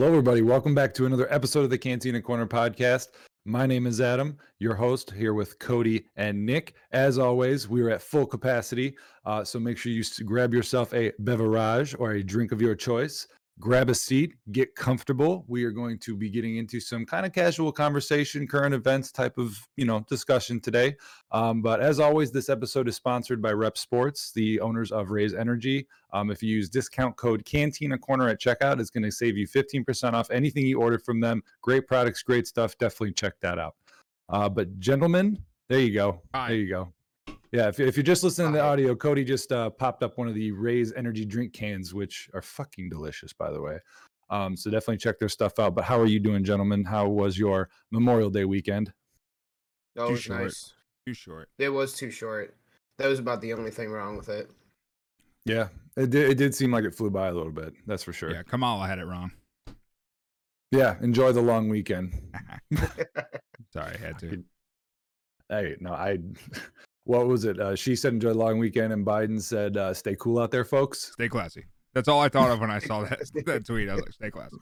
Hello, everybody. Welcome back to another episode of the Cantina Corner podcast. My name is Adam, your host, here with Cody and Nick. As always, we are at full capacity, uh, so make sure you grab yourself a beverage or a drink of your choice. Grab a seat, get comfortable. We are going to be getting into some kind of casual conversation, current events type of you know discussion today. Um, but as always, this episode is sponsored by Rep Sports, the owners of Raise Energy. Um, if you use discount code Cantina Corner at checkout, it's going to save you 15% off anything you order from them. Great products, great stuff. Definitely check that out. Uh, but gentlemen, there you go. There you go. Yeah, if, if you're just listening to the audio, Cody just uh, popped up one of the Raise Energy drink cans, which are fucking delicious, by the way. Um, so definitely check their stuff out. But how are you doing, gentlemen? How was your Memorial Day weekend? That Too was short. nice. Too short. It was too short. That was about the only thing wrong with it. Yeah, it did, it did seem like it flew by a little bit. That's for sure. Yeah, Kamala had it wrong. yeah enjoy the long weekend. Sorry, I had to. Hey, no, I. What was it? Uh, she said enjoy the long weekend, and Biden said uh, stay cool out there, folks. Stay classy. That's all I thought of when I saw that, that tweet. I was like, stay classy.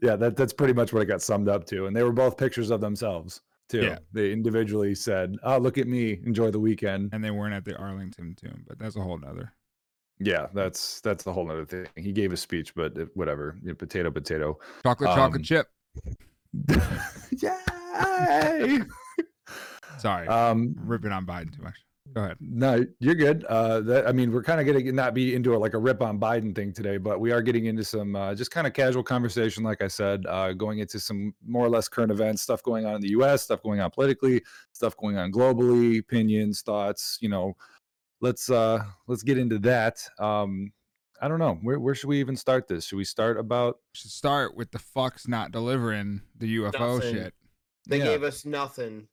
Yeah, that that's pretty much what it got summed up to. And they were both pictures of themselves too. Yeah. They individually said, "Oh, look at me, enjoy the weekend." And they weren't at the Arlington tomb, but that's a whole nother. Yeah, that's that's the whole other thing. He gave a speech, but it, whatever. You know, potato, potato. Chocolate, chocolate Um, chip. Yay! Sorry, um, ripping on Biden too much. Go ahead. No, you're good. Uh, that I mean, we're kind of going to not be into a, like a rip on Biden thing today, but we are getting into some uh, just kind of casual conversation, like I said, uh, going into some more or less current events, stuff going on in the U.S., stuff going on politically, stuff going on globally, opinions, thoughts. You know, let's uh, let's get into that. Um, I don't know where where should we even start this? Should we start about? Should start with the fucks not delivering the UFO Nothing. shit. They Yeah. gave us nothing.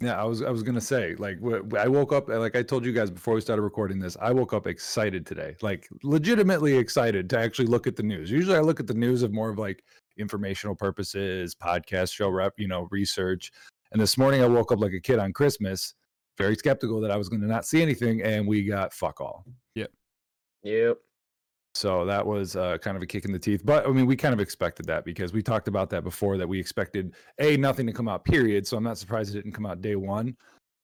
Yeah, I was I was gonna say like wh- wh- I woke up like I told you guys before we started recording this. I woke up excited today, like legitimately excited to actually look at the news. Usually, I look at the news of more of like informational purposes, podcast show rep, you know, research. And this morning, I woke up like a kid on Christmas, very skeptical that I was going to not see anything, and we got fuck all. Yep. Yep. So that was uh, kind of a kick in the teeth. But I mean, we kind of expected that because we talked about that before that we expected a nothing to come out. Period. So I'm not surprised it didn't come out day one.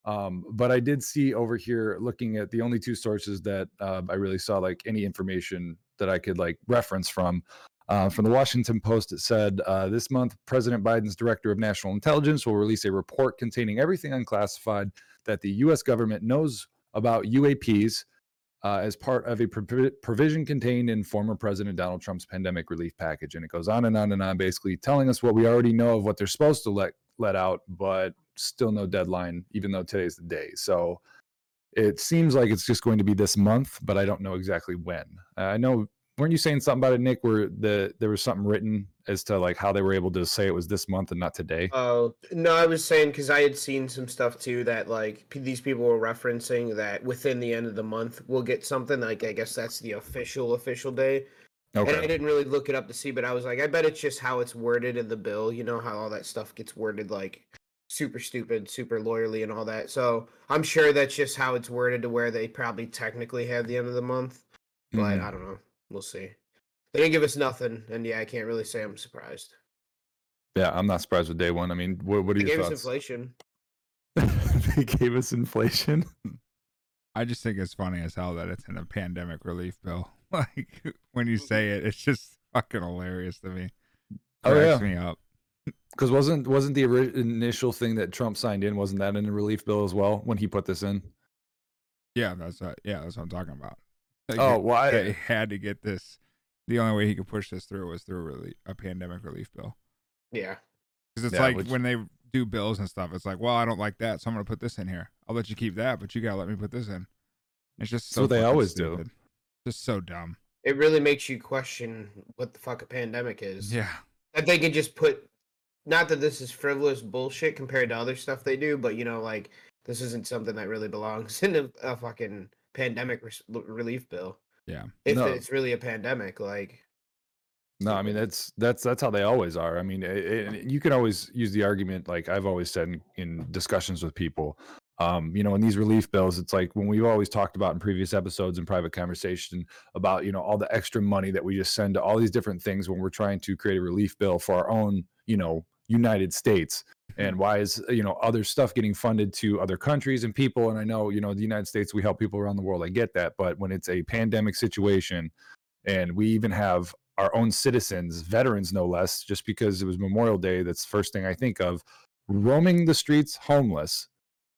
Um, but I did see over here looking at the only two sources that uh, I really saw like any information that I could like reference from. Uh, from the Washington Post, it said uh, this month, President Biden's Director of National Intelligence will release a report containing everything unclassified that the U.S. government knows about UAPs uh, as part of a provi- provision contained in former President Donald Trump's pandemic relief package. And it goes on and on and on, basically telling us what we already know of what they're supposed to let let out, but still no deadline, even though today's the day. So it seems like it's just going to be this month, but I don't know exactly when. I know weren't you saying something about it, Nick, where the there was something written as to like how they were able to say it was this month and not today? Oh no, I was saying because I had seen some stuff too that like p- these people were referencing that within the end of the month we'll get something. Like I guess that's the official official day. Okay. And I didn't really look it up to see, but I was like, I bet it's just how it's worded in the bill. You know how all that stuff gets worded like super stupid, super lawyerly, and all that. So I'm sure that's just how it's worded to where they probably technically have the end of the month. But Mhm. I don't know. We'll see. They didn't give us nothing, and yeah, I can't really say I'm surprised. Yeah, I'm not surprised with day one. I mean, what, what are They your gave us inflation. they gave us inflation. I just think it's funny as hell that it's in a pandemic relief bill. Like when you say it, it's just fucking hilarious to me. Oh, Cracks yeah. me up. Because wasn't wasn't the initial thing that Trump signed in wasn't that in the relief bill as well when he put this in? Yeah, that's uh, yeah, that's what I'm talking about. Like, Oh well, they had to get this. The only way he could push this through was through really a pandemic relief bill. Yeah. Because it's Yeah, like which- when they do bills and stuff, it's like, well, I don't like that, so I'm gonna put this in here. I'll let you keep that, but you gotta let me put this in. It's just so they always do. stupid. Just so dumb. It really makes you question what the fuck a pandemic is. Yeah. That they could just put not that this is frivolous bullshit compared to other stuff they do, but you know, like this isn't something that really belongs in a, a fucking pandemic res- relief bill. Yeah. If No. it's really a pandemic, like no, I mean that's that's that's how they always are. I mean, it, it- you can always use the argument, like I've always said in, in discussions with people, Um, you know, in these relief bills, it's like when we've always talked about in previous episodes and private conversation about, you know, all the extra money that we just send to all these different things when we're trying to create a relief bill for our own, you know, United States. And why is, you know, other stuff getting funded to other countries and people? And I know, you know, the United States, we help people around the world. I get that. But when it's a pandemic situation and we even have our own citizens, veterans no less, just because it was Memorial Day, that's the first thing I think of, roaming the streets homeless.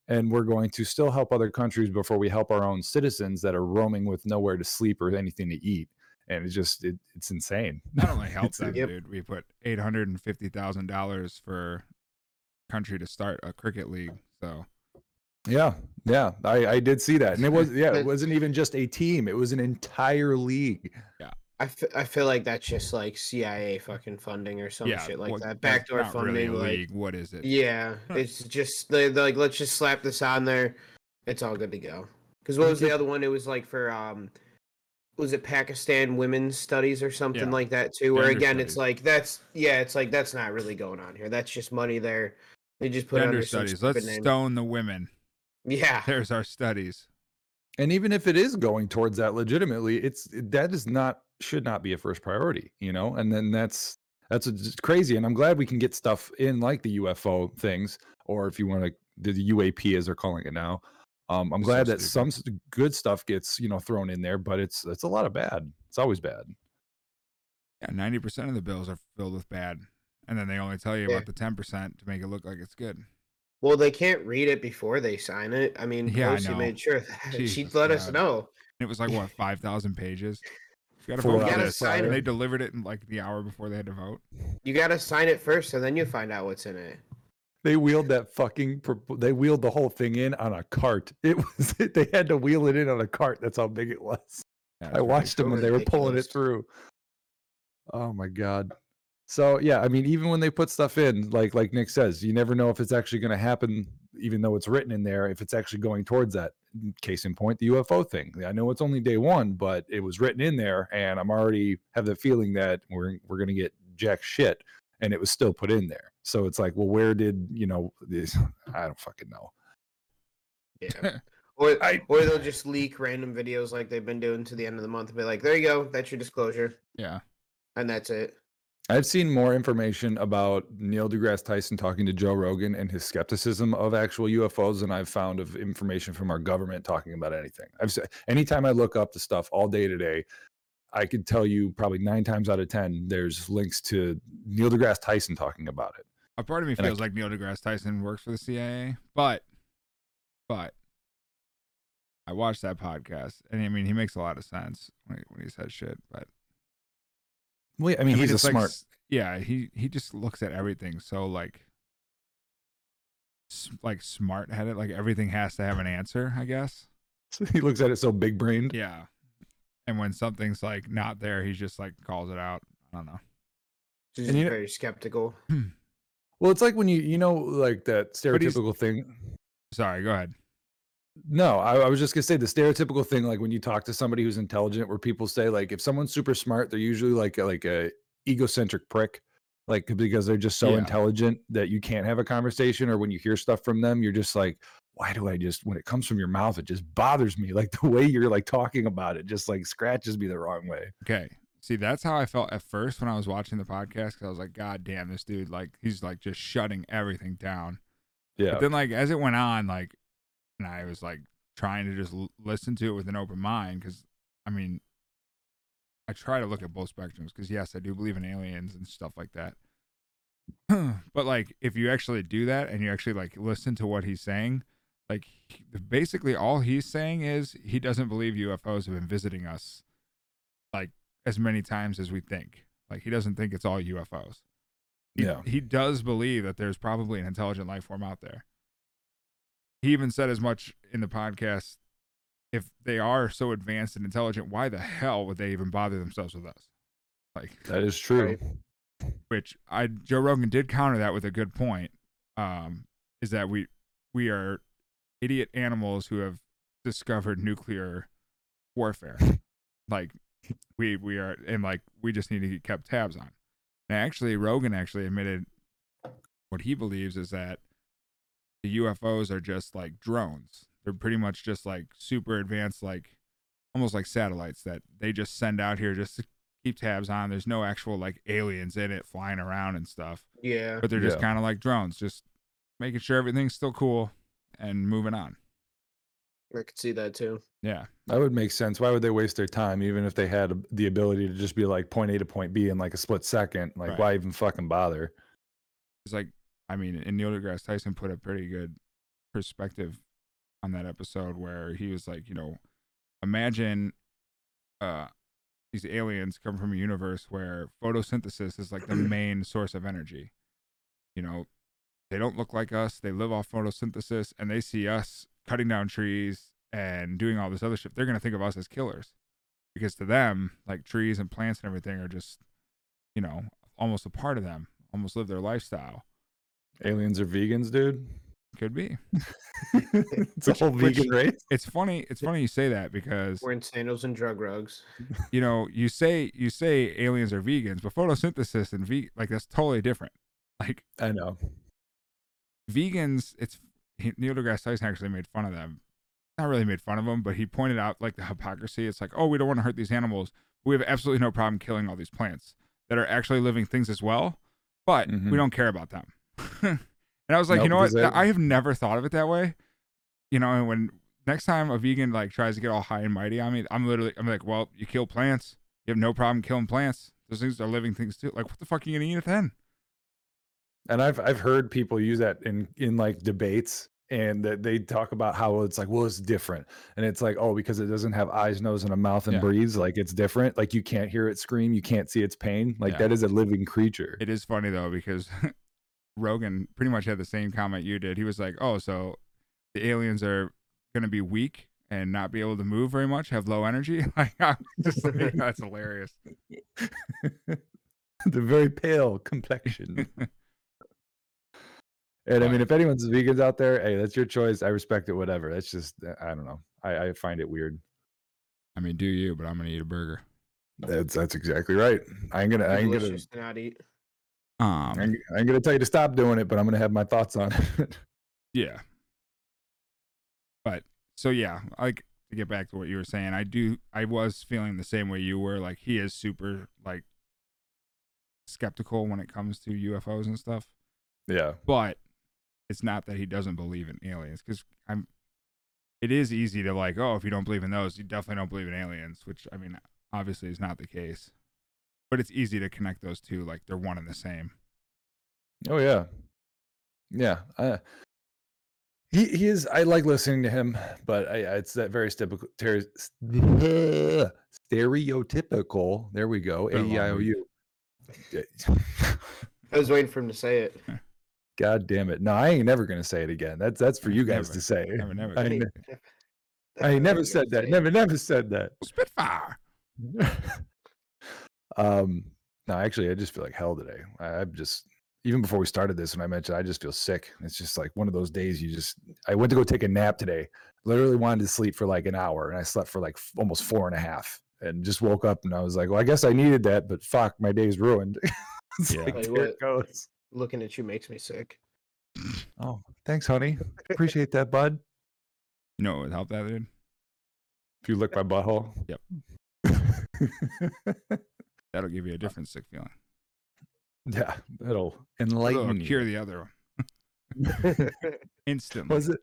And we're going to still help other countries before we help our own citizens that are roaming with nowhere to sleep or anything to eat. And it's just, it, it's insane. Not only help It's- them, Yep. dude. We put eight hundred and fifty thousand dollars for country to start a cricket league. So Yeah, yeah, I, I did see that, and it was yeah, it wasn't even just a team; it was an entire league. Yeah, I, f- I feel like that's just like CIA fucking funding or some yeah, shit like what- that. Backdoor funding. Really like, league. What is it? yeah, it's just they they're like let's just slap this on there. It's all good to go. Because what was the other one? It was like for um, was it Pakistan women's studies or something Yeah. like that too? Where Gender again, it's like that's yeah, it's like that's not really going on here. That's just money there. They just put Gender under studies. Let's name. stone the women. Yeah, There's our studies. And even if it is going towards that legitimately, it's that is not should not be a first priority, you know. And then that's that's just crazy. And I'm glad we can get stuff in like the UFO things, or if you want to, the UAP as they're calling it now. Um, I'm It's so glad that stupid. some good stuff gets you know thrown in there, but it's it's a lot of bad. It's always bad. Yeah, ninety percent of the bills are filled with bad, and then they only tell you Yeah. about the ten percent to make it look like it's good. Well, they can't read it before they sign it. I mean, Yeah, I know. made sure that she'd Jesus let us know. And it was like what five thousand pages. You got to Four vote You gotta sign and they delivered it in like the hour before they had to vote. You got to sign it first, and then you find out what's in it. They wheeled that fucking. They wheeled the whole thing in on a cart. It was. They had to wheel it in on a cart. That's how big it was. Yeah, I it's watched them when they were pulling it through. Oh my god. So yeah, I mean, even when they put stuff in, like like Nick says, you never know if it's actually going to happen, even though it's written in there. If it's actually going towards that. Mm, case in point, the UFO thing. I know it's only day one, but it was written in there, and I'm already have the feeling that we're we're going to get jack shit, and it was still put in there. So it's like, well, where did you know this? I don't fucking know. Yeah. Or, I- or they'll just leak random videos like they've been doing to the end of the month and be like, there you go, that's your disclosure. Yeah, And that's it. I've seen more information about Neil deGrasse Tyson talking to Joe Rogan and his skepticism of actual UFOs than I've found of information from our government talking about anything. I've said anytime I look up the stuff all day today, I could tell you probably nine times out of ten there's links to Neil deGrasse Tyson talking about it. a part of me And I feels like Neil deGrasse Tyson works for the CIA, but but I watched that podcast, and I mean, he makes a lot of sense when he, when he says shit. But Well, I mean, he's a it's like smart. yeah, he he just looks at everything so like s- like smart headed. Like everything has to have an answer, I guess. he looks at it so big brained. Yeah. And when something's like not there, he just like calls it out. I don't know. Just And you know- very skeptical. Well, it's like when you you know like that stereotypical thing. Sorry, go ahead. No, I, I was just gonna say the stereotypical thing, like when you talk to somebody who's intelligent, where people say like if someone's super smart, they're usually like a, like a egocentric prick, like because they're just so Yeah. intelligent that you can't have a conversation, or when you hear stuff from them, you're just like, why do I just when it comes from your mouth, it just bothers me, like the way you're like talking about it, just like scratches me the wrong way. Okay. See, that's how I felt at first when I was watching the podcast. Cause I was like, God damn, this dude, like, he's like just shutting everything down. Yeah, But then, like, as it went on, like, and I was like trying to just l- listen to it with an open mind. Cause I mean, I try to look at both spectrums. Cause yes, I do believe in aliens and stuff like that. but like, if you actually do that and you actually like listen to what he's saying, like, he- basically all he's saying is he doesn't believe UFOs have been visiting us like as many times as we think. Like he doesn't think it's all UFOs. He, Yeah. he does believe that there's probably an intelligent life form out there. He even said as much in the podcast. If they are so advanced and intelligent, why the hell would they even bother themselves with us? Like, that is true. Right. which I Joe Rogan did counter that with a good point. Um, is that we we are idiot animals who have discovered nuclear warfare. like we we are and like we just need to get kept tabs on. And actually Rogan actually admitted what he believes is that the the UFOs are just like drones. They're pretty much just like super advanced, like almost like satellites that they just send out here just to keep tabs on. There's no actual like aliens in it flying around and stuff, yeah. but they're just Yeah. kind of like drones, just making sure everything's still cool and moving on. I could see that too. Yeah. That would make sense. Why would they waste their time, even if they had the ability to just be like point A to point B in like a split second? Like, Right. why even fucking bother? It's like, I mean, and Neil deGrasse Tyson put a pretty good perspective on that episode where he was like, you know, imagine uh these aliens come from a universe where photosynthesis is like the main source of energy. You know, they don't look like us. They live off photosynthesis and they see us cutting down trees and doing all this other shit. They're going to think of us as killers because to them, like trees and plants and everything are just, you know, almost a part of them, almost live their lifestyle. Aliens are vegans, dude. Could be. it's a whole which- vegan race. It's funny. It's funny you say that because Wearing sandals and drug rugs. you know you say you say aliens are vegans, but photosynthesis and ve- like that's totally different. Like I know. vegans, it's he, Neil deGrasse Tyson actually made fun of them. Not really made fun of them, but he pointed out like the hypocrisy. It's like, oh, we don't want to hurt these animals. We have absolutely no problem killing all these plants that are actually living things as well, but Mhm. we don't care about them. And I was like, Nope, you know what? they- I have never thought of it that way. You know, and when next time a vegan like tries to get all high and mighty on me, I'm literally I'm like, well, you kill plants. You have no problem killing plants. Those things are living things too. Like, what the fuck are you gonna eat it then? And I've I've heard people use that in in like debates and that they talk about how it's like, well, it's different. And it's like, oh, because it doesn't have eyes, nose, and a mouth and Yeah. breathes, like it's different. Like you can't hear it scream, you can't see its pain. Like Yeah. that is a living creature. It is funny though because Rogan pretty much had the same comment you did. He was like, "Oh, so the aliens are going to be weak and not be able to move very much, have low energy." Like, just like, that's hilarious. the very pale complexion. and I mean, if anyone's vegans out there, hey, that's your choice. I respect it, whatever. That's just, uh, I don't know. I, I find it weird. I mean, do you? But I'm going to eat a burger. That's that's exactly right. I ain't gonna, I ain't gonna, Delicious to not eat. I Um, I ain't gonna tell you to stop doing it, but I'm gonna have my thoughts on it. yeah. But so yeah, like to get back to what you were saying, I do. I was feeling the same way you were. Like he is super like skeptical when it comes to UFOs and stuff. yeah, but it's not that he doesn't believe in aliens because i'm it is easy to like oh if you don't believe in those you definitely don't believe in aliens which i mean obviously is not the case but it's easy to connect those two like they're one and the same oh yeah, yeah. I, he he is. I like listening to him, but I, it's that very typical, ter- stereotypical. There we go. Been A a long E I O U. I was waiting for him to say it. God damn it! No, I ain't never gonna say it again. That's that's for you guys Never. to say. Never, never. I, Hey, ne- that's I ain't never said that. Never, never said that. spitfire um, no, actually, I just feel like hell today. I, I'm just even before we started this, when I mentioned, I just feel sick. It's just like one of those days. You just, I went to go take a nap today. Literally wanted to sleep for like an hour, and I slept for like f- almost four and a half, and just woke up and I was like, well, I guess I needed that, but fuck, my day's ruined. It's Yeah. like, there it goes. Looking at you makes me sick. Oh, thanks, honey. Appreciate that, bud. you know what would help that dude If you lick my butthole. Yep. that'll give you a uh, different sick feeling yeah, that'll It'll enlighten you. cure the other one instantly Was it?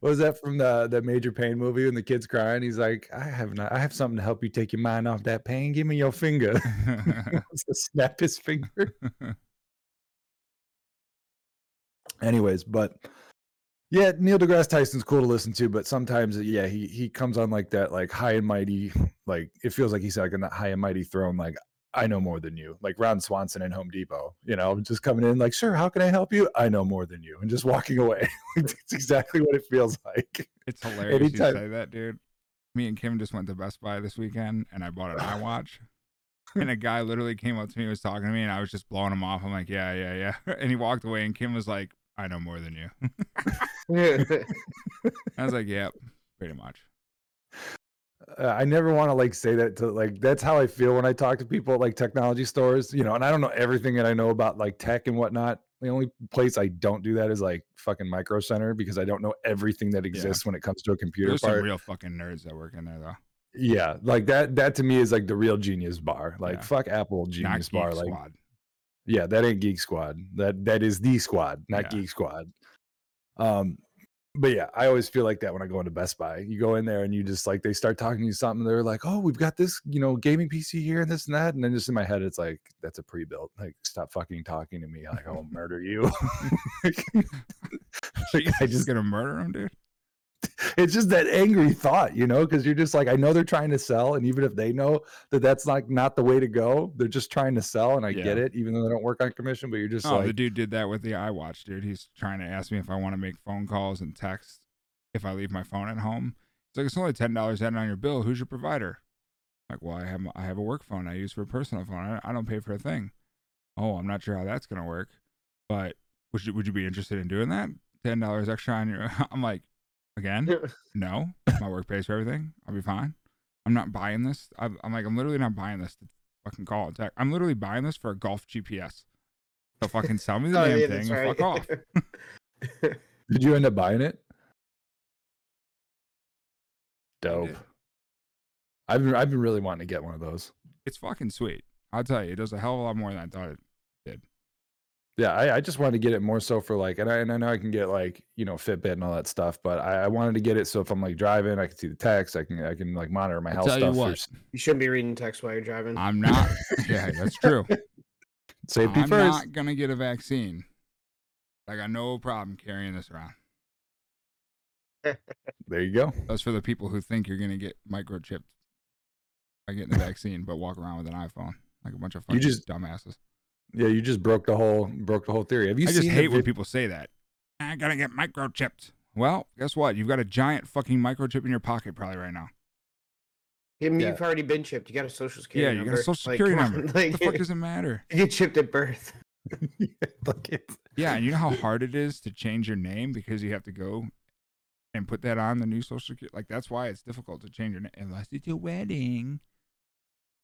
Was that from the the Major Payne movie when the kid's crying? He's like, I have not, I have something to help you take your mind off that pain. Give me your finger. Snap his finger. Anyways, but yeah, Neil deGrasse Tyson's cool to listen to, but sometimes yeah, he he comes on like that, like high and mighty, like it feels like he's like in that high and mighty throne, like I know more than you, like Ron Swanson in Home Depot, you know, just coming in like, sure, how can I help you? I know more than you, and just walking away. It's exactly what it feels like. It's hilarious you say that, dude. Me and Kim just went to Best Buy this weekend, and I bought an iWatch. and a guy literally came up to me, was talking to me, and I was just blowing him off. I'm like, yeah, yeah, yeah. And he walked away, and Kim was like, I know more than you. I was like, yep, pretty much. Uh, I never want to like say that to like that's how I feel when I talk to people at like technology stores, you know, and I don't know everything that I know about like tech and whatnot. The only place I don't do that is like fucking Micro Center because I don't know everything that exists when it comes to a computer There's some real fucking nerds that work in there though. yeah, like that. That to me is like the real genius bar. Like Yeah. fuck Apple Genius Bar. Like Squad. yeah, that ain't Geek Squad. That that is the squad, not Yeah. Geek Squad. Um, but yeah, I always feel like that when I go into Best Buy. You go in there and you just like they start talking to you something. They're like, "Oh, we've got this, you know, gaming PC here and this and that," and then just in my head, it's like, "That's a pre-built. Like, stop fucking talking to me. Like, I'll murder you." Like, I just gonna murder him, dude. It's just that angry thought, you know, because you're just like, I know they're trying to sell, and even if they know that that's like not the way to go, they're just trying to sell, and I get it, even though they don't work on commission. But you're just Oh, like, the dude did that with the iWatch, dude. He's trying to ask me if I want to make phone calls and text if I leave my phone at home. It's like it's only ten dollars added on your bill. Who's your provider? Like, well, I have I have a work phone I use for a personal phone. I, I don't pay for a thing. Oh, I'm not sure how that's gonna work, but would you would you be interested in doing that? Ten dollars extra on your. I'm like, again, no. My work pays for everything. I'll be fine. I'm not buying this. I'm, I'm like, I'm literally not buying this to fucking call and text. I'm literally buying this for a golf GPS. So fucking sell me the Oh, damn yeah, thing that's and fuck off. did you end up buying it? Dope. I've been I've been really wanting to get one of those. It's fucking sweet. I'll tell you, it does a hell of a lot more than I thought it. Yeah, I, I just wanted to get it more so for like, and I, and I know I can get like you know Fitbit and all that stuff, but I, I wanted to get it so if I'm like driving, I can see the text, I can I can like monitor my I'll health tell you stuff. for what. s- you shouldn't be reading text while you're driving. I'm not. yeah, that's true. Safety I'm first. not gonna get a vaccine. I got no problem carrying this around. There you go. That's for the people who think you're gonna get microchipped by getting the vaccine, but walk around with an iPhone like a bunch of fucking just- dumbasses. Yeah, you just broke the whole broke the whole theory. Have you I seen just the hate when vid- people say that. I gotta get microchipped. Well, guess what? You've got a giant fucking microchip in your pocket probably right now. I mean, Yeah. You've already been chipped. You got a social security. Yeah, you number. got a social security come on, number. Like, What the fuck does it matter? you get chipped at birth. Yeah, and you know how hard it is to change your name because you have to go and put that on the new social security. Like that's why it's difficult to change your name unless it's a wedding.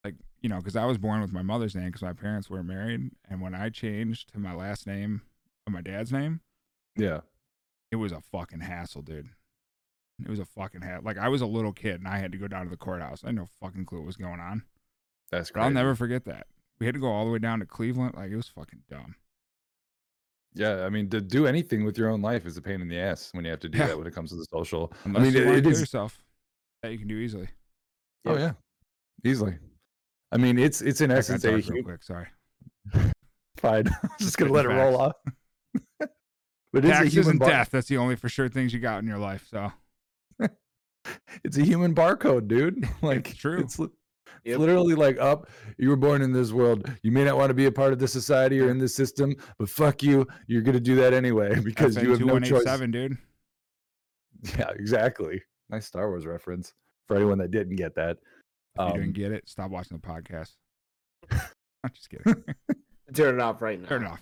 Like you know, because I was born with my mother's name because my parents were married, and when I changed to my last name of my dad's name, yeah. it was a fucking hassle, dude. It was a fucking hassle. Like I was a little kid and I had to go down to the courthouse. I had no fucking clue what was going on. That's But I'll never forget that. We had to go all the way down to Cleveland. Like it was fucking dumb. Yeah, I mean, to do anything with your own life is a pain in the ass when you have to do Yeah. that when it comes to the social. Unless I mean, you it- want it to is- yourself, that you can do easily. Oh yeah, easily. I mean, it's it's in I got essence a dark real quick. Sorry. fine. I'm just gonna Spitting let it roll off. but it's a Taxes human and bar- death. That's the only for sure things you got in your life. So it's a human barcode, dude. Like It's true. It's, it's Yep. literally like up. You were born in this world. You may not want to be a part of this society or in this system, but fuck you. You're gonna do that anyway because you have no choice. FN2187, dude. Yeah, exactly. Nice Star Wars reference for anyone that didn't get that. If you Um, didn't get it, stop watching the podcast. I'm just kidding. Turn it off right now. Turn it off.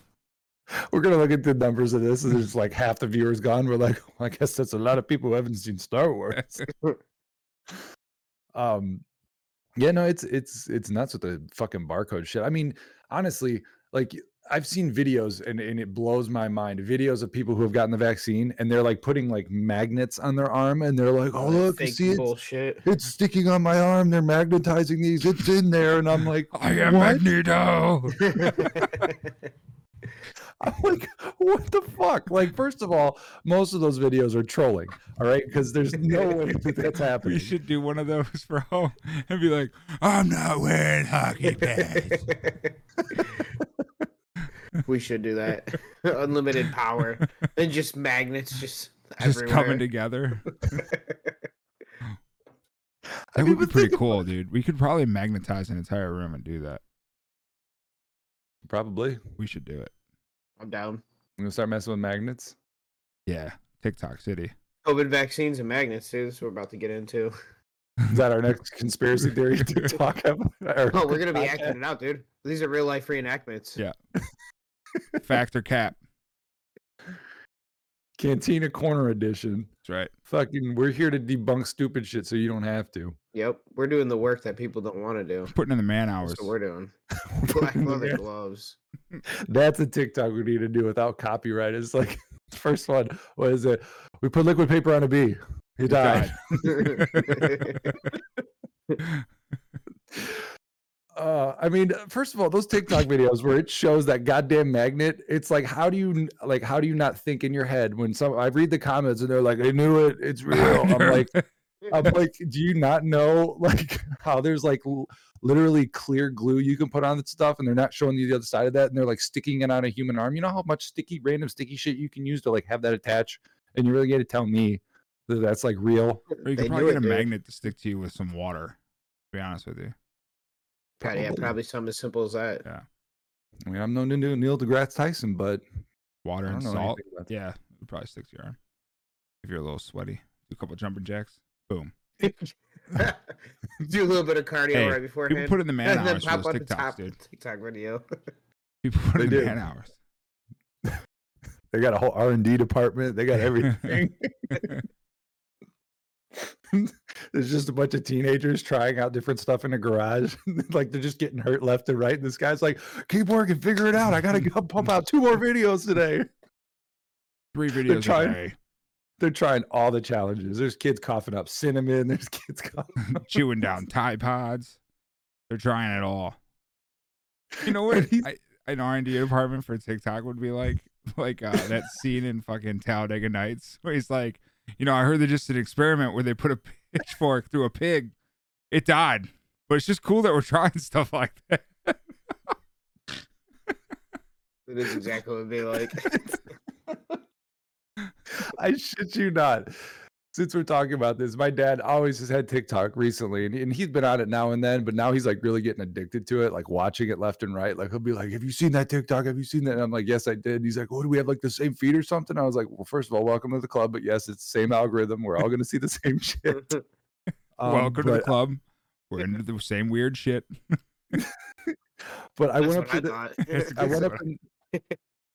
we're gonna look at the numbers of this, and there's like half the viewers gone. We're like, well, I guess that's a lot of people who haven't seen Star Wars. um, yeah, no, it's it's it's nuts with the fucking barcode shit. I mean, honestly, like I've seen videos and, and it blows my mind. Videos of people who have gotten the vaccine and they're like putting like magnets on their arm and they're like, oh look, you fake see it's, bullshit. it's sticking on my arm. They're magnetizing these. It's in there, and I'm like, I am what? Magneto. I'm like, what the fuck? Like, first of all, most of those videos are trolling, all right? Because there's no way that that's happening. We should do one of those for home and be like, I'm not wearing hockey pads. We should do that. Unlimited power and just magnets just just everywhere. coming together. I That mean, would be pretty cool, about- dude. We could probably magnetize an entire room and do that. Probably. We should do it. I'm down. I'm gonna start messing with magnets. Yeah. TikTok City. COVID vaccines and magnets, too. This is what we're about to get into. Is that our next conspiracy theory to talk about? Oh, we're gonna be acting it out, dude. These are real life reenactments. Yeah. Fact or cap. Cantina Corner Edition. That's right. Fucking, we're here to debunk stupid shit, so you don't have to. Yep, we're doing the work that people don't want to do. Putting in the man hours. That's what we're doing. Black leather man- gloves. That's a TikTok we need to do without copyright. It's like first one What is it? We put liquid paper on a bee. He died. Uh, I mean, first of all, those TikTok videos where it shows that goddamn magnet, it's like, how do you like, how do you not think in your head when some? I read the comments and they're like, "I knew it, it's real." I'm like, I'm like, do you not know like how there's like l- literally clear glue you can put on the stuff and they're not showing you the other side of that and they're like sticking it on a human arm? You know how much sticky, random sticky shit you can use to like have that attach, and you really got to tell me that that's like real. or you They could probably knew get a dude. magnet to stick to you with some water. To be honest with you. Probably, yeah, Probably. probably something as simple as that. Yeah. I mean, I'm known to do Neil deGrasse Tyson, but Water and salt. anything about that. Yeah, it probably stick to your arm. If you're a little sweaty. Do a couple jumping jacks. Boom. do a little bit of cardio Hey, right beforehand. People put in the man and then hours for pop those on the TikToks, top dude. TikTok video. People put They in the do. man hours. they got a whole R and D department. They got everything. There's just a bunch of teenagers trying out different stuff in a garage. like they're just getting hurt left and right. And this guy's like, keep working, figure it out. I gotta go pump out two more videos today. Three videos a trying- day. They're trying all the challenges. There's kids coughing up cinnamon. There's kids coughing. chewing down Tide Pods. They're trying it all. You know what? I, an R and D department for TikTok would be like, like uh, that scene in fucking Talladega Nights where he's like, you know, I heard they just did an experiment where they put a pitchfork through a pig. It died, but it's just cool that we're trying stuff like that. It is exactly what it'd be like. I shit you not. Since we're talking about this, my dad always has had TikTok recently, and, and he's been on it now and then, but now he's like really getting addicted to it, like watching it left and right. Like he'll be like, "Have you seen that TikTok? Have you seen that?" And I'm like, "Yes, I did." And he's like, "Oh, do we have like the same feed or something?" I was like, "Well, first of all, welcome to the club, but yes, it's the same algorithm. We're all going to see the same shit." Um, Welcome to the club. We're into the same weird shit. But I That's went up what to I the, I went up That's in,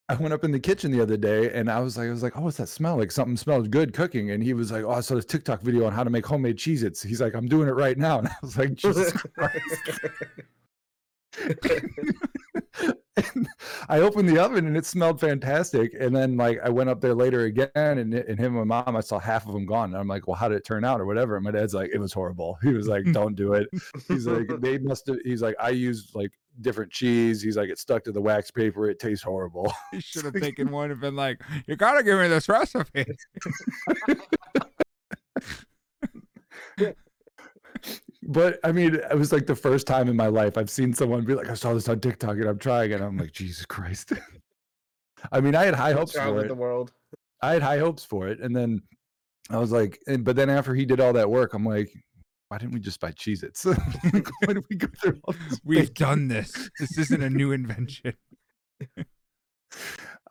I went up in the kitchen the other day and I was like, I was like, oh, what's that smell? Like something smells good cooking. And he was like, Oh, I saw this TikTok video on how to make homemade Cheez Its. He's like, I'm doing it right now. And I was like, Jesus Christ. I opened the oven and it smelled fantastic. And then like I went up there later again and, and him and my mom, I saw half of them gone. And I'm like, well, how did it turn out or whatever? And my dad's like, it was horrible. He was like, don't do it. He's like, they must have, he's like, I used like different cheese. He's like, it stuck to the wax paper. It tastes horrible. You should have taken one and been like, "You gotta give me this recipe." But I mean, it was like the first time in my life I've seen someone be like, I saw this on TikTok and I'm trying it. I'm like, Jesus Christ. I mean, I had high hopes for it. the world? I had high hopes for it. And then I was like, and, but then after he did all that work, I'm like, why didn't we just buy Cheez Its? why did we go through all this? We've baking? done this. This isn't a new invention.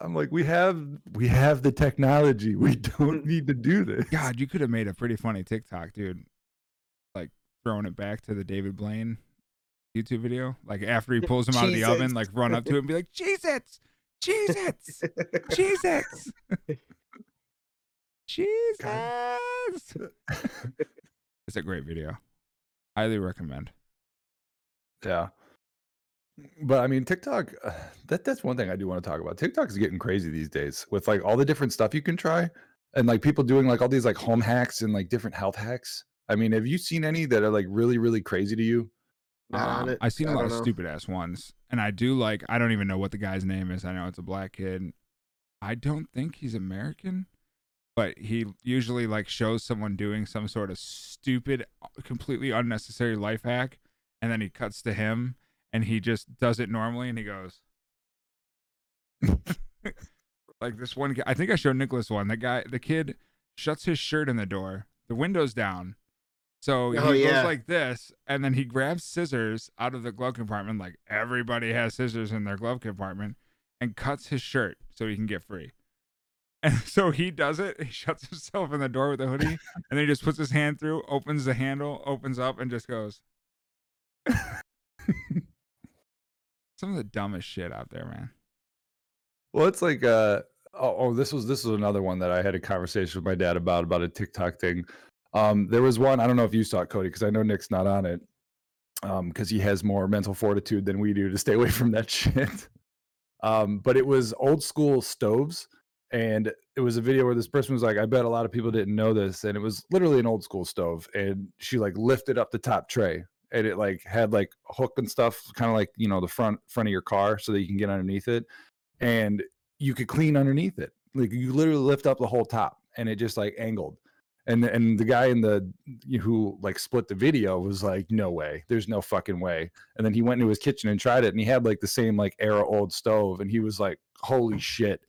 I'm like, we have we have the technology. We don't need to do this. God, you could have made a pretty funny TikTok, dude. Like throwing it back to the David Blaine YouTube video. Like after he pulls him out of the oven, like run up to him and be like, Cheez Its! Cheez Its! Cheez Its! Its! It's a great video. Highly recommend. Yeah. But I mean, TikTok, uh, that that's one thing I do want to talk about. TikTok is getting crazy these days with like all the different stuff you can try and like people doing like all these like home hacks and like different health hacks. I mean, have you seen any that are like really, really crazy to you? Not on Um, it. I've seen a I lot of stupid ass ones, and I do like. I don't even know what the guy's name is. I know it's a black kid. I don't think he's American, but he usually like shows someone doing some sort of stupid, uh, completely unnecessary life hack, and then he cuts to him, and he just does it normally, and he goes. like this one guy, I think I showed Nicholas one. The guy, the kid, shuts his shirt in the door. The window's down, so he Oh, goes yeah. like this, and then he grabs scissors out of the glove compartment, like everybody has scissors in their glove compartment, and cuts his shirt so he can get free. And so he does it. He shuts himself in the door with the hoodie, and then he just puts his hand through, opens the handle, opens up, and just goes. Some of the dumbest shit out there, man. Well, it's like uh oh, oh, this was this was another one that I had a conversation with my dad about about a TikTok thing. Um, there was one I don't know if you saw it, Cody, because I know Nick's not on it, um, because he has more mental fortitude than we do to stay away from that shit. Um, but it was old school stoves, and it was a video where this person was like, "I bet a lot of people didn't know this," and it was literally an old school stove, and she like lifted up the top tray, and it like had like a hook and stuff, kind of like you know the front front of your car, so that you can get underneath it, and you could clean underneath it. Like you literally lift up the whole top, and it just like angled. And and the guy in the who like split the video was like, no way, there's no fucking way. And then he went into his kitchen and tried it, and he had like the same like era old stove, and he was like, holy shit.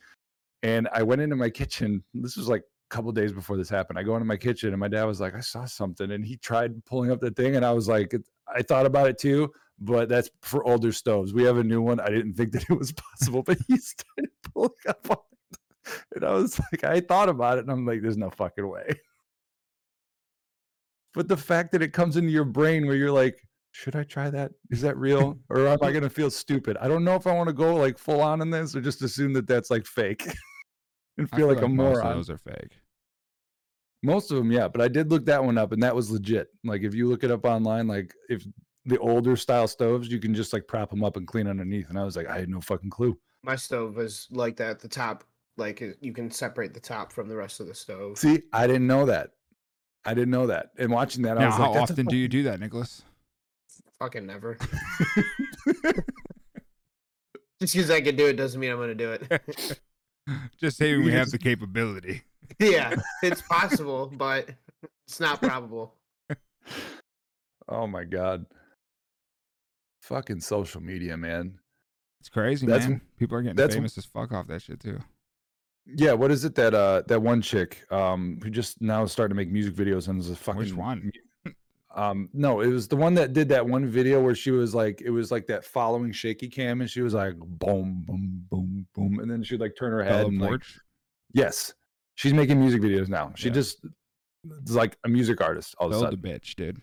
And I went into my kitchen. This was like a couple days before this happened. I go into my kitchen, and my dad was like, I saw something, and he tried pulling up the thing, and I was like, I thought about it too, but that's for older stoves. We have a new one. I didn't think that it was possible, but he started pulling up on it. And I was like, I thought about it, and I'm like, there's no fucking way. But the fact that it comes into your brain where you're like, should I try that? Is that real? Or am I going to feel stupid? I don't know if I want to go like full on in this or just assume that that's like fake and I feel like a most of moron. those are fake. Most of them, yeah. But I did look that one up and that was legit. Like if you look it up online, like if the older style stoves, you can just like prop them up and clean underneath. And I was like, I had no fucking clue. My stove was like that. The top, like you can separate the top from the rest of the stove. See, I didn't know that. I didn't know that. And watching that, I was how like, that's a often do you do that, Nicholas? Fucking never. Just because I can do it doesn't mean I'm gonna do it. Just saying we have the capability. yeah, it's possible, but it's not probable. oh my god. Fucking social media, man. It's crazy, That's- man. People are getting that's- famous as fuck off that shit too. Yeah, what is it that uh that one chick um who just now is starting to make music videos and is a fucking Which one? Um no, it was the one that did that one video where she was like it was like that following shaky cam and she was like boom boom boom boom and then she'd like turn her head Bella and like Poarch? yes. She's making music videos now. She Yeah. just is like a music artist all of a sudden. the bitch, dude.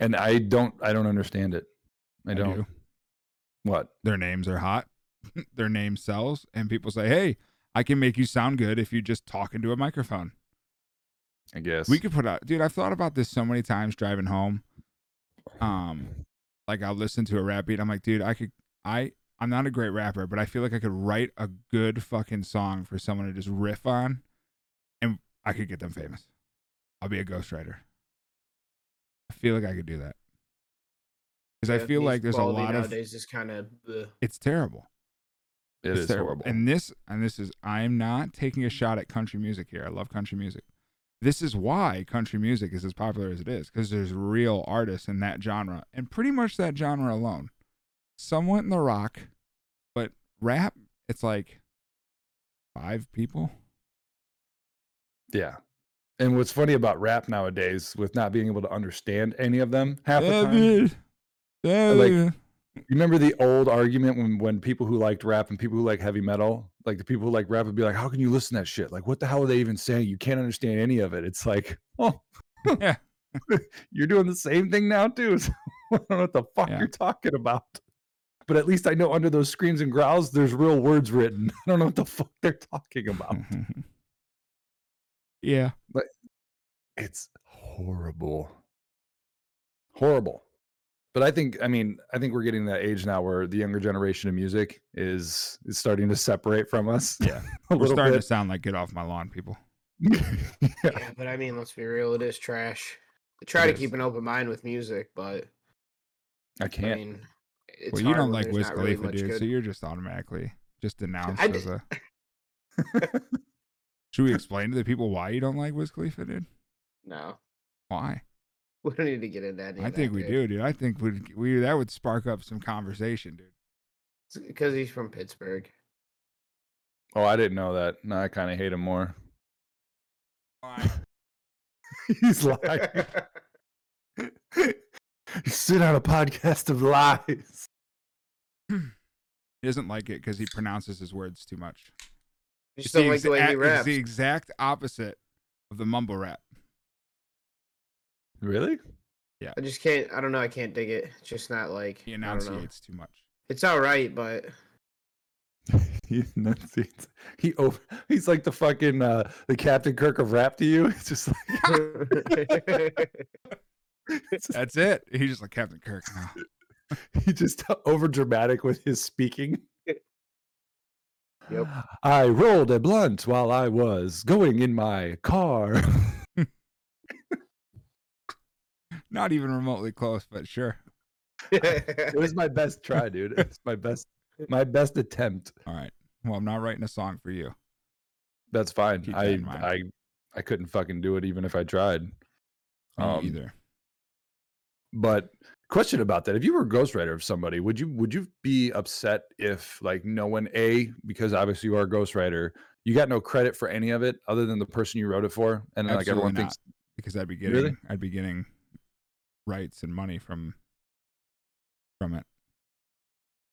And I don't I don't understand it. I I don't do. what? Their names are hot. Their name sells, and people say, "Hey, I can make you sound good if you just talk into a microphone." I guess. We could put out, dude. I've thought about this so many times driving home. Um, like I'll listen to a rap beat. I'm like, dude, I could, I, I'm not a great rapper, but I feel like I could write a good fucking song for someone to just riff on, and I could get them famous. I'll be a ghostwriter. I feel like I could do that because I feel like there's a quality lot of. nowadays is kind of It's terrible. It It's is terrible. horrible. And this and this is I'm not taking a shot at country music here. I love country music. This is why country music is as popular as it is because there's real artists in that genre and pretty much that genre alone. Somewhat in the rock, but rap, it's like five people. Yeah. And what's funny about rap nowadays, with not being able to understand any of them half the time, like- remember the old argument when when people who liked rap and people who like heavy metal, like the people who like rap would be like, "How can you listen to that shit? Like, what the hell are they even saying? You can't understand any of it." It's like, oh, Yeah. you're doing the same thing now too. So I don't know what the fuck Yeah. you're talking about. But at least I know under those screams and growls, there's real words written. I don't know what the fuck they're talking about. yeah. But it's horrible horrible but i think i mean i think we're getting to that age now where the younger generation of music is is starting to separate from us Yeah. We're little starting to sound like get off my lawn, people. yeah. yeah, but I mean, let's be real, it is trash. I try It to is. keep an open mind with music, but i I can't I mean, it's well, you don't like there's Wiz not really Khalifa, much dude, so you're just automatically just denounced I as d- a. Should we explain to the people why you don't like Wiz Khalifa, dude? No, Why? we don't need to get into that. I think we do, dude. I think we we that would spark up some conversation, dude. because he's from Pittsburgh. oh i didn't know that no i kind of hate him more Why? he's lying you sit on a podcast of lies He doesn't like it because he pronounces his words too much. You It's just don't like the way exa- he it's the exact opposite of the mumble rap. Really Yeah. I just can't. I don't know. I can't dig it. It's just not like He I don't enunciates too much. It's all right, but He enunciates. He over, he's like the fucking uh the Captain Kirk of rap to you. It's just like That's it. He's just like Captain Kirk. No. he just over dramatic with his speaking. Yep. I rolled a blunt while I was going in my car. Not even remotely close, but sure. it was my best try, dude. It's my best my best attempt. All right. Well, I'm not writing a song for you. That's fine. Keep that I. I I couldn't fucking do it even if I tried. Me Um, either. But question about that: If you were a ghostwriter of somebody, would you would you be upset if like no one a because obviously you are a ghostwriter, you got no credit for any of it other than the person you wrote it for, and then like everyone Absolutely thinks Because I'd be getting Really? I'd be getting rights and money from from it.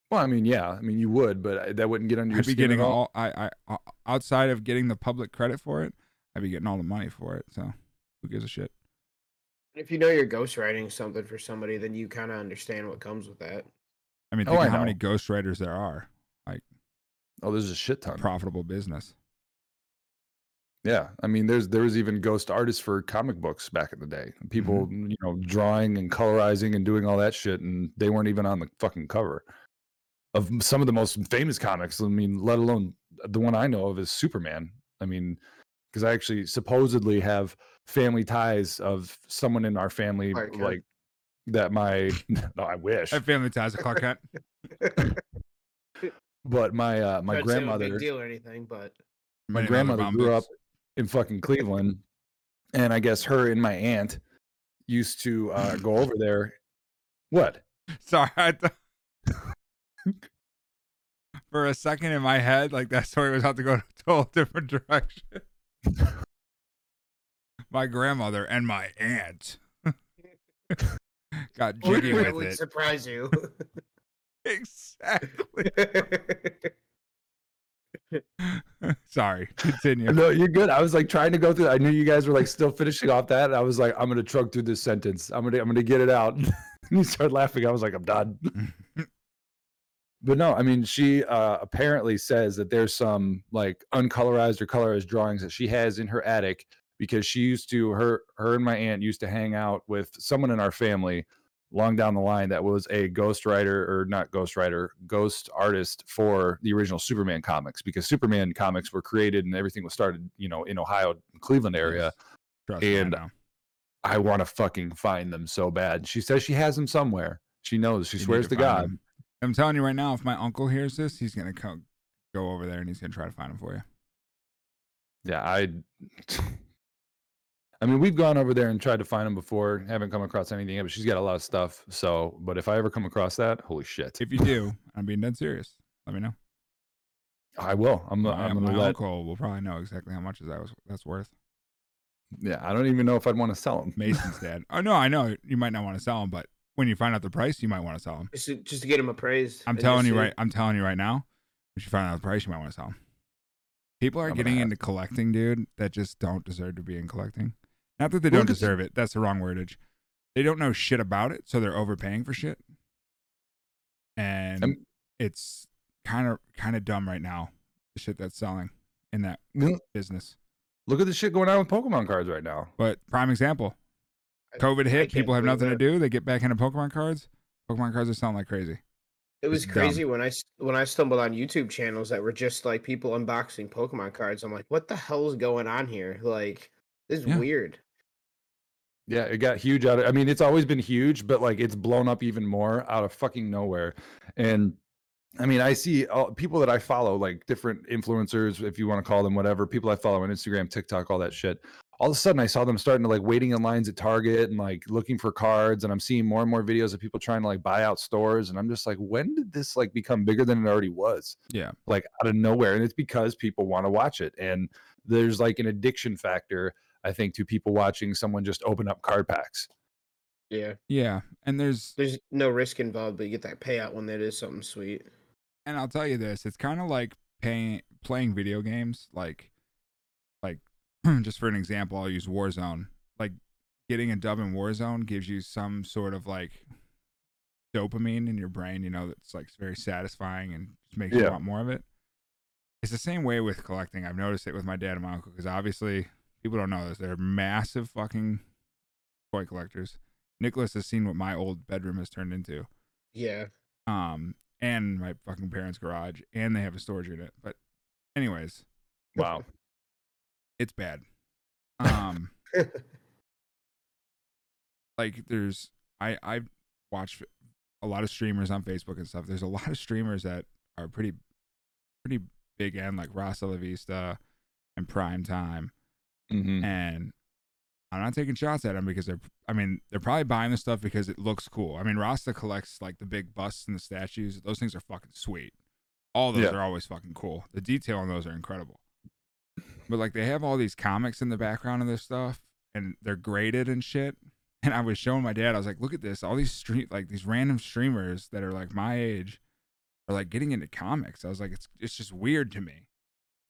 Well, I mean, yeah, I mean you would, but uh, that wouldn't get under your I'd be skin getting at all. all I, I o- outside of getting the public credit for it, I'd be getting all the money for it. So who gives a shit? if you know you're ghostwriting something for somebody, then you kind of understand what comes with that. I mean, Oh, think I of how many ghostwriters there are. Like, oh, there's a shit ton. Profitable business. Yeah, I mean, there's there was even ghost artists for comic books back in the day. People, Mm-hmm. you know, drawing and colorizing and doing all that shit, and they weren't even on the fucking cover of some of the most famous comics. I mean, let alone the one I know of is Superman. I mean, because I actually supposedly have family ties of someone in our family, Clark Kent. like that. My no, I wish, I have family ties to Clark Kent. but my uh, my Not saying a grandmother. big deal or anything, but my grandmother grew up books. In fucking Cleveland, and I guess her and my aunt used to uh, go over there. What? Sorry. I th- For a second in my head, like that story was about to go to a total different direction. my grandmother and my aunt got jiggy with would it. Would surprise you. Exactly. Sorry. Continue. No, you're good. I was like trying to go through. I knew you guys were like still finishing off that. and I was like, I'm gonna chug through this sentence. I'm gonna I'm gonna get it out. and you start laughing. I was like, I'm done. But no, I mean, she uh, apparently says that there's some like uncolorized or colorized drawings that she has in her attic because she used to her her and my aunt used to hang out with someone in our family long down the line that was a ghostwriter or not ghostwriter, ghost artist for the original Superman comics because Superman comics were created and everything was started, you know, in Ohio, Cleveland area. Trust me, I And. I want to fucking find them so bad. She says she has them somewhere. She knows. She You swears to find God. I'm telling you right now, if my uncle hears this, he's gonna come, go over there and he's gonna try to find them for you. Yeah, I. I mean, we've gone over there and tried to find them before. Haven't come across anything yet, but she's got a lot of stuff. So, but if I ever come across that, holy shit, If you do, I'm being dead serious. Let me know. I will. I'm. My, I'm my gonna let. uncle will probably know exactly how much is that was that's worth. Yeah, I don't even know if I'd want to sell them. Mason's dad. Oh no, I know you might not want to sell them, but when you find out the price, you might want to sell them. just to, just to get him appraised. I'm telling you see- right. I'm telling you right now. If you find out the price, you might want to sell them. People are I'm getting into collecting, dude. That just don't deserve to be in collecting. Not that they Well, don't 'cause- deserve it. That's the wrong wordage. They don't know shit about it, so they're overpaying for shit. And Um, it's kind of kind of dumb right now. The shit that's selling in that Well, business. Look at the shit going on with Pokemon cards right now. But prime example, COVID hit. People have believe nothing to do. They get back into Pokemon cards. Pokemon cards are selling like crazy. It was dumb. crazy when I s- when I stumbled on YouTube channels that were just like people unboxing Pokemon cards. I'm like, what the hell is going on here? Like, this is Yeah. weird. Yeah, it got huge out of I mean, it's always been huge, but like it's blown up even more out of fucking nowhere. And I mean, I see all, people that I follow, like different influencers, if you want to call them whatever, people I follow on Instagram, TikTok, all that shit. All of a sudden, I saw them starting to like waiting in lines at Target and like looking for cards. And I'm seeing more and more videos of people trying to like buy out stores. And I'm just like, when did this like become bigger than it already was? Yeah. like out of nowhere and it's because people want to watch it and there's like an addiction factor i think to people watching someone just open up card packs Yeah, Yeah, and there's there's no risk involved, but you get that payout when that is something sweet. and I'll tell you this, it's kind of like paying playing video games like like just for an example, I'll use Warzone. Like getting a dub in Warzone gives you some sort of like dopamine in your brain, you know, that's like very satisfying and just makes you want more of it. it's the same way with collecting. I've noticed it with my dad and my uncle because obviously people don't know this. They're massive fucking toy collectors. Nicholas has seen what my old bedroom has turned into. Yeah. Um, and my fucking parents' garage, and they have a storage unit. But, anyways, Wow. it's bad. Um, like there's I I watch a lot of streamers on Facebook and stuff. There's a lot of streamers that are pretty pretty big end, like Rasa La Vista and Prime Time, Mhm. and I'm not taking shots at them because they're I mean they're probably buying the stuff because it looks cool. I mean Rasta collects like the big busts and the statues. Those things are fucking sweet. All those Yeah. are always fucking cool. The detail on those are incredible. But like they have all these comics in the background of this stuff and they're graded and shit. And I was showing my dad, I was like, look at this. All these street like these random streamers that are like my age are like getting into comics. I was like, it's it's just weird to me.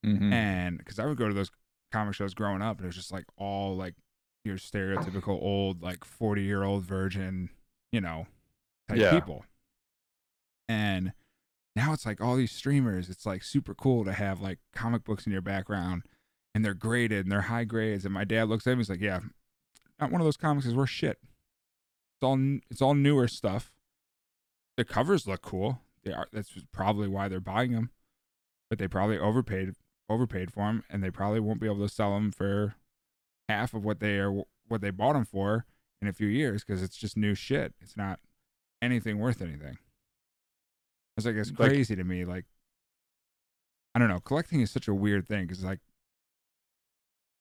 Mhm. And because I would go to those comic shows growing up, and it was just like all like your stereotypical old, like 40 year old virgin, you know, type Yeah. people. And now it's like all these streamers, it's like super cool to have like comic books in your background and they're graded and they're high grades. And my dad looks at me, he's like, Yeah, not one of those comics is worth shit. It's all it's all newer stuff. The covers look cool. They are that's probably why they're buying them. But they probably overpaid overpaid for them and they probably won't be able to sell them for half of what they are what they bought them for in a few years because it's just new shit. It's not anything worth anything. It's like it's Like- crazy to me. Like I don't know. Collecting is such a weird thing because like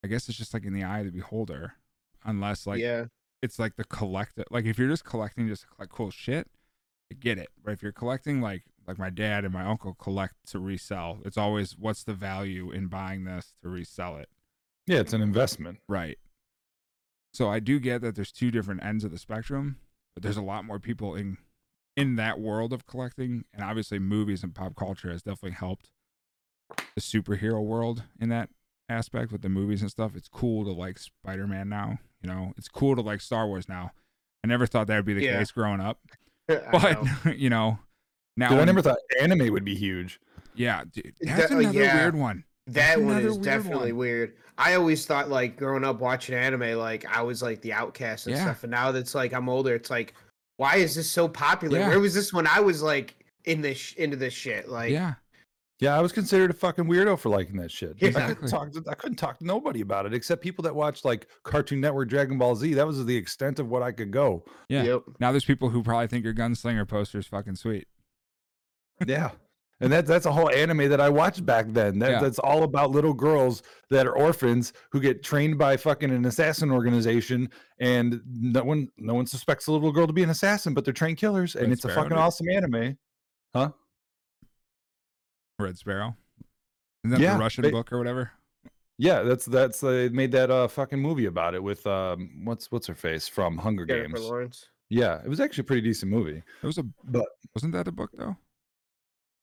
I guess it's just like in the eye of the beholder, unless like yeah. it's like the collective. Like if you're just collecting just collect cool shit, I get it. But if you're collecting like like my dad and my uncle collect to resell, it's always what's the value in buying this to resell it. Yeah, it's an investment. Right. So I do get that there's two different ends of the spectrum, but there's a lot more people in in that world of collecting, and obviously movies and pop culture has definitely helped the superhero world in that aspect with the movies and stuff. It's cool to like Spider-Man now, you know. It's cool to like Star Wars now. I never thought that would be the Yeah. case growing up, but know. you know, now Dude, I never thought anime would be huge. yeah, dude, that's uh, another yeah. weird one. that one is weird definitely one. weird. I always thought like growing up watching anime, like I was like the outcast and Yeah. stuff. And now that's like I'm older, it's like, why is this so popular? Yeah. Where was this when I was like in this sh- into this shit? Like yeah, Yeah, I was considered a fucking weirdo for liking that shit. I, Exactly. couldn't talk to, I couldn't talk to nobody about it except people that watched like Cartoon Network, Dragon Ball Z. That was the extent of what I could go. yeah. Yep. Now there's people who probably think your gunslinger poster is fucking sweet. Yeah. And that that's a whole anime that I watched back then. That, Yeah. That's all about little girls that are orphans who get trained by fucking an assassin organization, and no one no one suspects the little girl to be an assassin, but they're trained killers, and Red it's a fucking dude. awesome anime. Huh? Red Sparrow. Isn't that Yeah, the Russian they- book or whatever? Yeah, that's that's they made that uh fucking movie about it with um what's what's her face from Hunger Jennifer Games. Lawrence. Yeah, it was actually a pretty decent movie. It was a But- wasn't that a book though?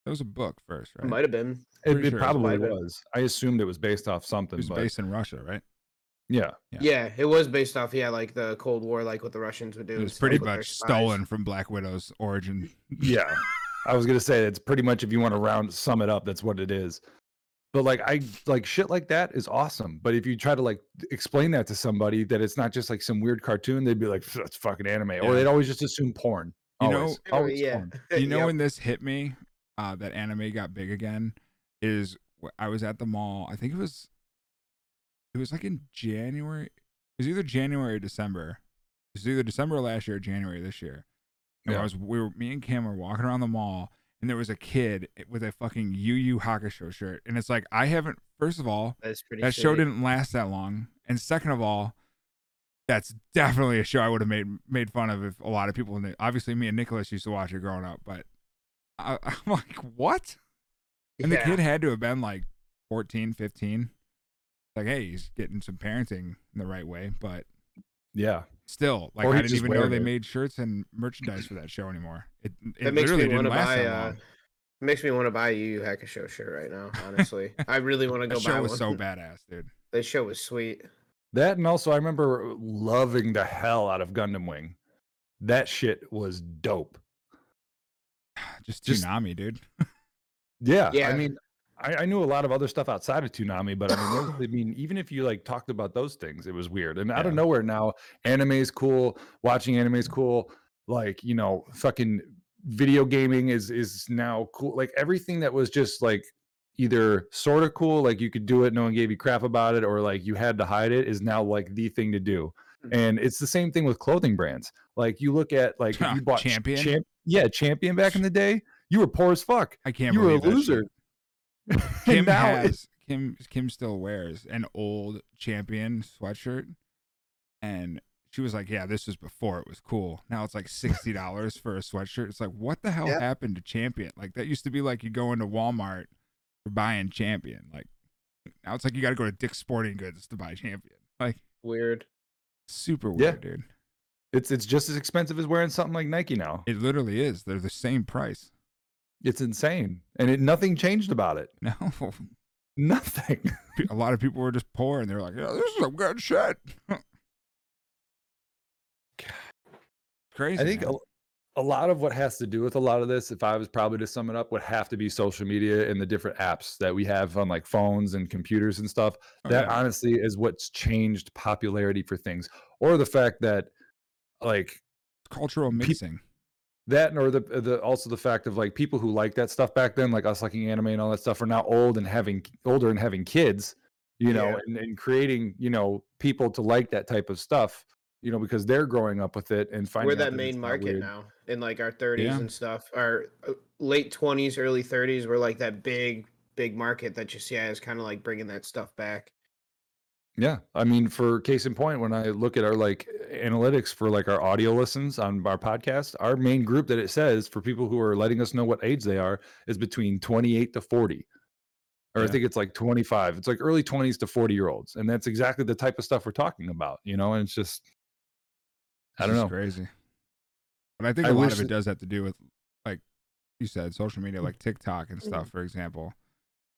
That was a book first, right? It might have been. It, it sure it probably might have been. was. I assumed it was based off something. It something, was but based in Russia, right? yeah, Yeah. Yeah. it was based off. Yeah, like the Cold War, like what the Russians would do. It was pretty much stolen from Black Widow's origin. yeah. I was gonna say it's pretty much if you want to round sum it up, that's what it is. But like I like shit like that is awesome. But if you try to like explain that to somebody that it's not just like some weird cartoon, they'd be like, "That's fucking anime," Yeah. or they'd always just assume porn. You know- Always, Oh, always yeah. porn. you know Yep. when this hit me, uh, that anime got big again, is I was at the mall. I think it was, it was like in January. It was either January or December. It was either December last year or January this year. And I was we were me and Kim were walking around the mall, and there was a kid with a fucking Yu Yu Hakusho shirt, and it's like I haven't. First of all, pretty. that show didn't last that long, and second of all, that's definitely a show I would have made made fun of if a lot of people. Obviously, me and Nicholas used to watch it growing up, but I, I'm like, what? And the kid had to have been like 14, 15. Like, hey, he's getting some parenting in the right way, but Yeah, still, like, I didn't even know wearing they it. made shirts and merchandise for that show anymore. It, it That makes literally me didn't want to last buy. that Uh, long. makes me want to buy a Yu Yu Hakusho shirt right now. Honestly, I really want to That go buy show was one. so badass, dude. That show was sweet. that and also I remember loving the hell out of Gundam Wing. That shit was dope. Just Just- Toonami, dude. Yeah, Yeah. I mean, I, I knew a lot of other stuff outside of Toonami, but I mean, those, I mean, even if you like talked about those things, it was weird. And out of nowhere now, anime is cool. Watching anime is cool. Like you know, fucking video gaming is is now cool. Like everything that was just like either sort of cool, like you could do it, no one gave you crap about it, or like you had to hide it, is now like the thing to do. Mhm. And it's the same thing with clothing brands. Like you look at like if you bought Ch- Champion? Champ- yeah, Champion back in the day, you were poor as fuck. I can't You were a loser. shit. And Kim has Kim Kim still wears an old champion sweatshirt, and she was like, "Yeah, this was before it was cool. Now it's like sixty dollars for a sweatshirt. It's like, what the hell Yeah. happened to Champion? Like that used to be like you go into Walmart for buying Champion. Like now it's like you got to go to Dick's Sporting Goods to buy Champion. Like Weird. super Yeah. weird, dude. It's it's just as expensive as wearing something like Nike now. It literally is. They're the same price. It's insane, and it nothing changed about it. No, Nothing. a lot of people were just poor, and they were like, "Yeah, this is some good shit." Crazy. I think a, a lot of what has to do with a lot of this, if I was probably to sum it up, would have to be social media and the different apps that we have on like phones and computers and stuff. Oh, that yeah. honestly is what's changed popularity for things, or the fact that like cultural peop- mixing. that or the the also the fact of like people who like that stuff back then like us liking anime and all that stuff are now old and having older and having kids you know Yeah. and, and creating you know people to like that type of stuff you know because they're growing up with it and finding We're out that main market weird. now in like our 30s Yeah. and stuff. Our uh, late 20s, early 30s. We're like that big, big market that you see is kind of like bringing that stuff back. Yeah i mean for case in point when i look at our like analytics for like our audio listens on our podcast our main group that it says for people who are letting us know what age they are is between 28 to 40 or i think it's like 25 it's like early 20s to 40 year olds and that's exactly the type of stuff we're talking about you know and it's just i don't know Crazy. But I think I a lot of it that- does have to do with, like you said, social media, like TikTok and Mm. stuff, for example.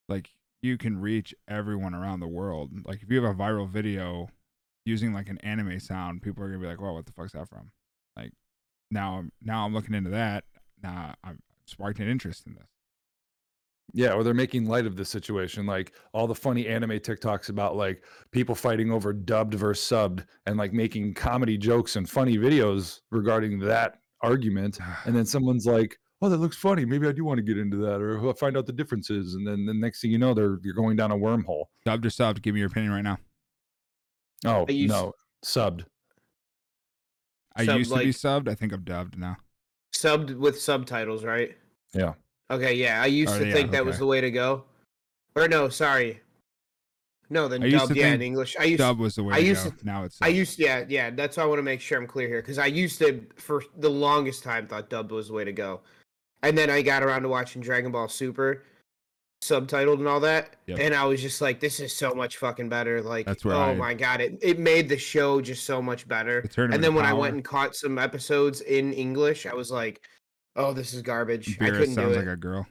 Like you can reach everyone around the world. Like if you have a viral video using like an anime sound, people are gonna be like, "Well, what the fuck's that from?" Like now, I'm now I'm looking into that. Now I'm sparked an interest in this. Yeah, or they're making light of the situation, like all the funny anime TikToks about like people fighting over dubbed versus subbed, and like making comedy jokes and funny videos regarding that argument. And then someone's like, "Oh, that looks funny. Maybe I do want to get into that, or I'll find out the differences." And then the next thing you know, they're you're going down a wormhole. Dubbed or subbed? Give me your opinion right now. Oh I used- no, subbed. I Subbed, used to be subbed. I think I'm dubbed now. Subbed with subtitles, right? Yeah, Okay, yeah. I used Oh, to yeah, think that was the way to go. Or no, sorry. No, then I dubbed, yeah, in English. I used to. Dub was the way I to used go. to- now it's I subbed. used yeah, yeah, that's why I want to make sure I'm clear here because I used to for the longest time thought dubbed was the way to go. And then I got around to watching Dragon Ball Super subtitled and all that. Yep. And I was just like, this is so much fucking better. Like oh I- my god, it, it made the show just so much better. The And then when I went and caught some episodes in English, I was like, Oh, this is garbage. I couldn't do sounds it. like a girl.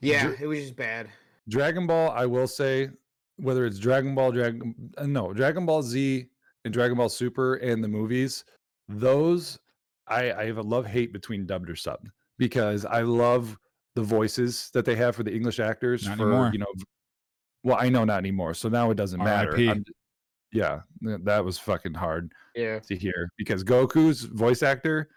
yeah, it was just bad. Dragon Ball. I will say, whether it's Dragon Ball, Dragon uh, no Dragon Ball Z and Dragon Ball Super and the movies, those I I have a love hate between dubbed or subbed because I love the voices that they have for the English actors Not for anymore. you know. Well, I know not anymore, so now it doesn't matter. RIP. Yeah, that was fucking hard Yeah. to hear because Goku's voice actor,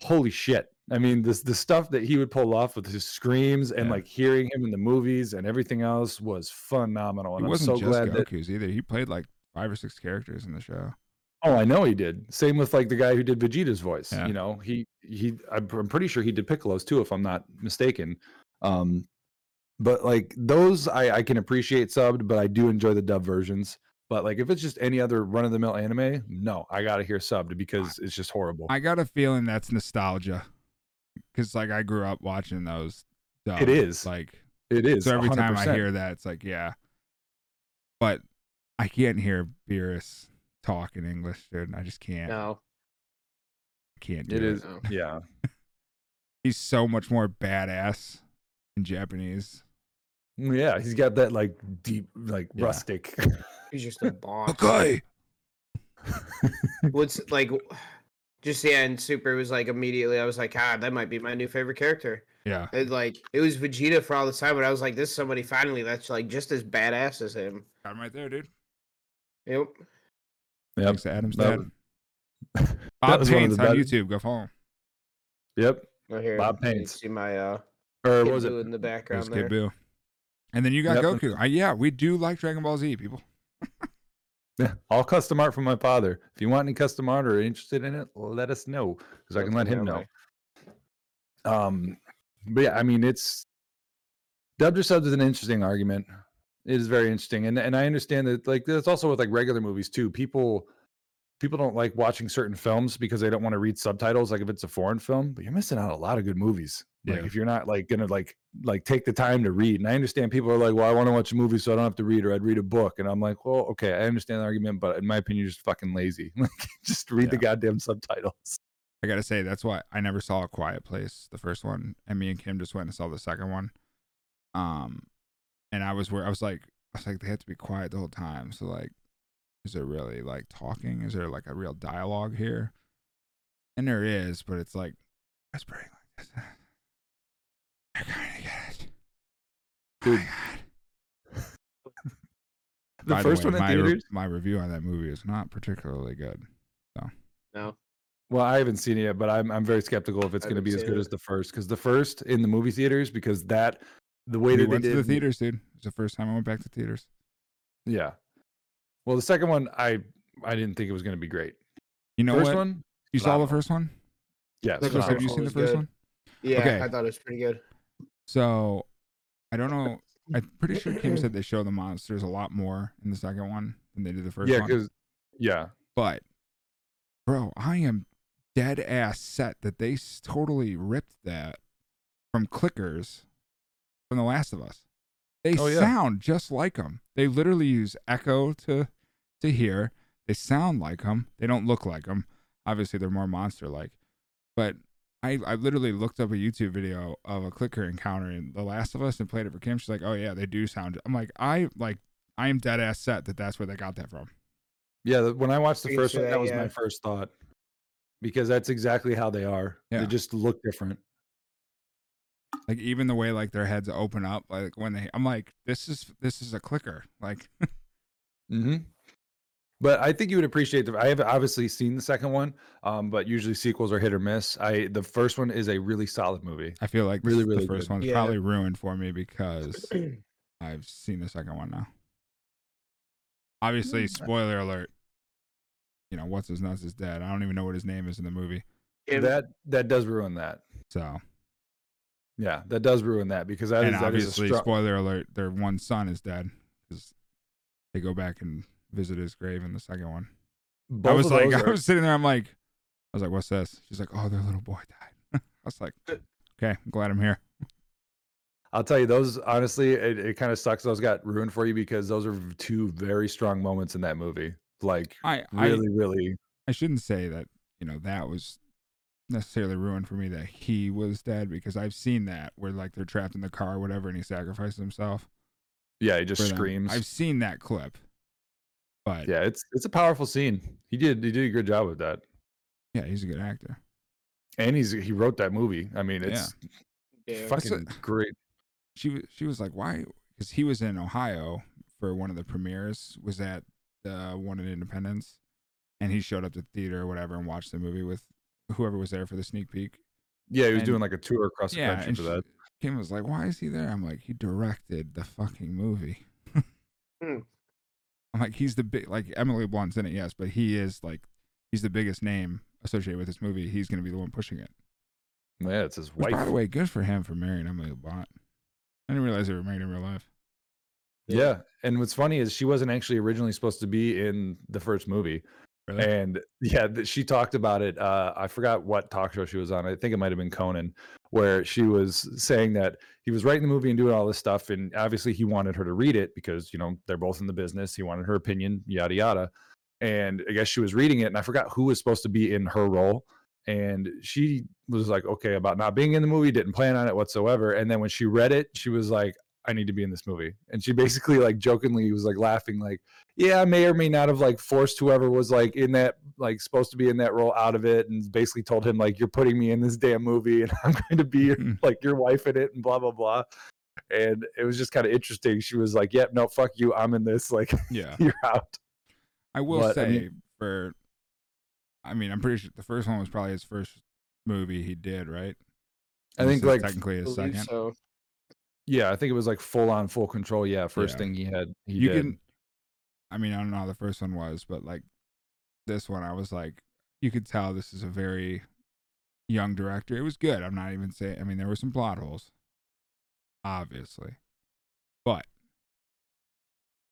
holy shit. I mean, this the stuff that he would pull off with his screams and Yeah. like hearing him in the movies and everything else was phenomenal. He And I'm wasn't so just glad that Goku's either. He played like five or six characters in the show. Oh, I know he did. Same with like the guy who did Vegeta's voice. Yeah. You know, he he I'm, I'm pretty sure he did Piccolo's too, if I'm not mistaken. Um, but like those, I I can appreciate subbed, but I do enjoy the dub versions. But like if it's just any other run of the mill anime, no, I gotta hear subbed because it's just horrible. I got a feeling that's nostalgia, because like I grew up watching those. dubbed, is. like it is. so every time I hear that, it's like yeah, but I can't hear Beerus talk in English, dude. I just can't. No. I can't do It it. is, yeah. He's so much more badass in Japanese. Mm, Yeah, he's got that like deep, like Yeah. rustic. He's just a boss. Okay. What's like just yeah, and Super was like immediately I was like, ah, that might be my new favorite character. Yeah. And like it was Vegeta for all this time, but I was like, this is somebody finally that's like just as badass as him. I'm right there, dude. Yep. Yep. Thanks to Adam's That dad. that Bob was one of Paints the on better- YouTube. Go follow him. Yep. Right here. Bob you Paints. See my uh Or Kid was it? Buu in the background There's there. Kid Buu. And then you got Yep. Goku. I, yeah, we do like Dragon Ball Z, people. Yeah, all custom art from my father. If you want any custom art or are interested in it, let us know because I can let him know. Um, but yeah, I mean, it's dubbed or subbed is an interesting argument. It is very interesting, and and I understand that like that's also with like regular movies too. People people don't like watching certain films because they don't want to read subtitles. Like if it's a foreign film, but you're missing out a lot of good movies. Like Yeah. if you're not like gonna like like take the time to read. And I understand people are like, well, I want to watch a movie so I don't have to read, or I'd read a book. And I'm like, well, okay, I understand the argument, but in my opinion, you're just fucking lazy. Like just read the goddamn subtitles. I gotta say that's why I never saw a Quiet Place, the first one, and me and Kim just went and saw the second one. Um, and I was where I was like, I was like, they have to be quiet the whole time. So like, is there really like talking? Is there like a real dialogue here? And there is, but it's like whispering like this. I kind of get it. Oh my Dude, God. The By first way, one in my, re- theaters. my review on that movie is not particularly good. So. No. Well, I haven't seen it yet, but I'm I'm very skeptical if it's going to be as good it. as the first. Because the first in the movie theaters, because that the way we that went they to the theaters, dude. It was the first time I went back to theaters. Yeah. Well, the second one, I I didn't think it was going to be great. You know first what? one, you saw the phenomenal. first one? yes. The Chris, have you seen the first good. one? Yeah, Okay. I thought it was pretty good. So I don't know. I'm pretty sure Kim said they show the monsters a lot more in the second one than they did the first yeah, one. because yeah, But bro, I am dead ass set that they totally ripped that from clickers from The Last of Us. They Oh, yeah. sound just like them. They literally use echo to to hear. They sound like them. They don't look like them. Obviously, they're more monster like. But I, I literally looked up a YouTube video of a clicker encountering The Last of Us and played it for Kim. She's like, "Oh yeah, they do sound." I'm like, I like, I am dead ass set that that's where they got that from. yeah. When I watched the first one, that, that, was yeah. my first thought because that's exactly how they are. Yeah. They just look different. Like even the way like their heads open up, like when they, I'm like, this is this is a clicker. Like, mm-hmm. But I think you would appreciate the. I have obviously seen the second one, um, but usually sequels are hit or miss. I the first one is a really solid movie. I feel like Really, really, really the first good. one's Yeah. probably ruined for me because I've seen the second one now. Obviously, Mm. spoiler alert. You know what's his nuts is dead. I don't even know what his name is in the movie. Kim, That that does ruin that. So, Yeah, that does ruin that because that is and is a obviously, strong. spoiler alert. Their one son is dead because they go back and visit his grave in the second one. both I was like, those I was sitting there. I'm like, I was like, what's this? She's like, oh, their little boy died. I was like, uh, okay, I'm glad I'm here. I'll tell you, those honestly, it, it kind of sucks. Those got ruined for you because those are two very strong moments in that movie. Like I, I, really, really. I shouldn't say that, you know, that was necessarily ruined for me that he was dead because I've seen that where like they're trapped in the car or whatever and he sacrifices himself. Yeah, he just for them. screams. I've seen that clip. But yeah. Yeah, it's it's a powerful scene. He did he did a good job with that, Yeah, he's a good actor. and he's he wrote that movie. I mean, it's yeah. fucking great. She was she was like, why? Because he was in Ohio for one of the premieres. Was at the one in Independence, and he showed up to the theater or whatever and watched the movie with whoever was there for the sneak peek. Yeah, he was and- doing like a tour across the Yeah, country for that. Kim was like, "Why is he there?" I'm like, "He directed the fucking movie." Hmm. I'm like, "He's the big like Emily Blunt's in it, yes, but he is like, he's the biggest name associated with this movie. He's gonna be the one pushing it." Yeah, it's his Which, wife. by the way, good for him for marrying Emily Blunt. I didn't realize they were married in real life. Yeah. And what's funny is she wasn't actually originally supposed to be in the first movie. Really? And yeah, she talked about it. Uh, I forgot what talk show she was on. I think it might have been Conan, where she was saying that he was writing the movie and doing all this stuff. And obviously, he wanted her to read it because, you know, they're both in the business. He wanted her opinion, yada, yada. And I guess she was reading it, and I forgot who was supposed to be in her role. And she was like, okay, about not being in the movie, didn't plan on it whatsoever. And then when she read it, she was like, I need to be in this movie. And she basically like jokingly was like laughing, like, yeah, I may or may not have like forced whoever was like in that like supposed to be in that role out of it, and basically told him like you're putting me in this damn movie, and I'm going to be your, like your wife in it, and blah blah blah. And it was just kind of interesting. She was like, "Yep, no, fuck you, I'm in this. Like, Yeah. you're out." I will But, I say mean- for I mean, I'm pretty sure the first one was probably his first movie he did, right? I think like technically his second. so. Yeah, I think it was like full on full control. Yeah, first Yeah. thing he had. He you did. can I mean, I don't know how the first one was, but like this one I was like you could tell this is a very young director. It was good. I'm not even saying I mean there were some plot holes. Obviously. But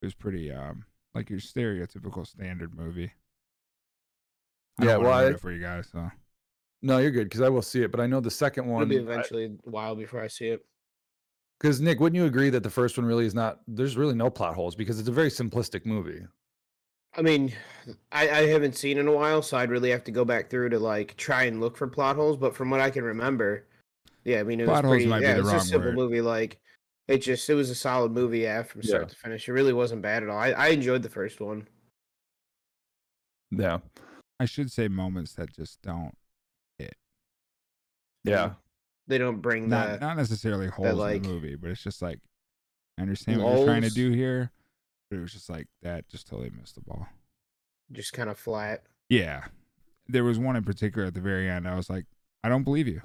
it was pretty um like your stereotypical standard movie. I Yeah, don't wanna well, ruin I- it for you guys, so No, you're good because I will see it, but I know the second It'll one. be eventually a while before I see it. Because Nick, wouldn't you agree that the first one really is not? There's really no plot holes because it's a very simplistic movie. I mean, I, I haven't seen in a while, so I'd really have to go back through to like try and look for plot holes. But from what I can remember, yeah, I mean, it Plot was holes pretty. yeah, the it was wrong a simple word. movie. Like, it just it was a solid movie, yeah, from start Yeah. to finish. It really wasn't bad at all. I, I enjoyed the first one. Yeah, I should say moments that just don't hit. yeah, They don't bring not that. not necessarily holes in like- the movie, but it's just like I understand what you're trying to do here, but it was just like that just totally missed the ball. just kind of flat. Yeah. There was one in particular at the very end. I was like, I don't believe you.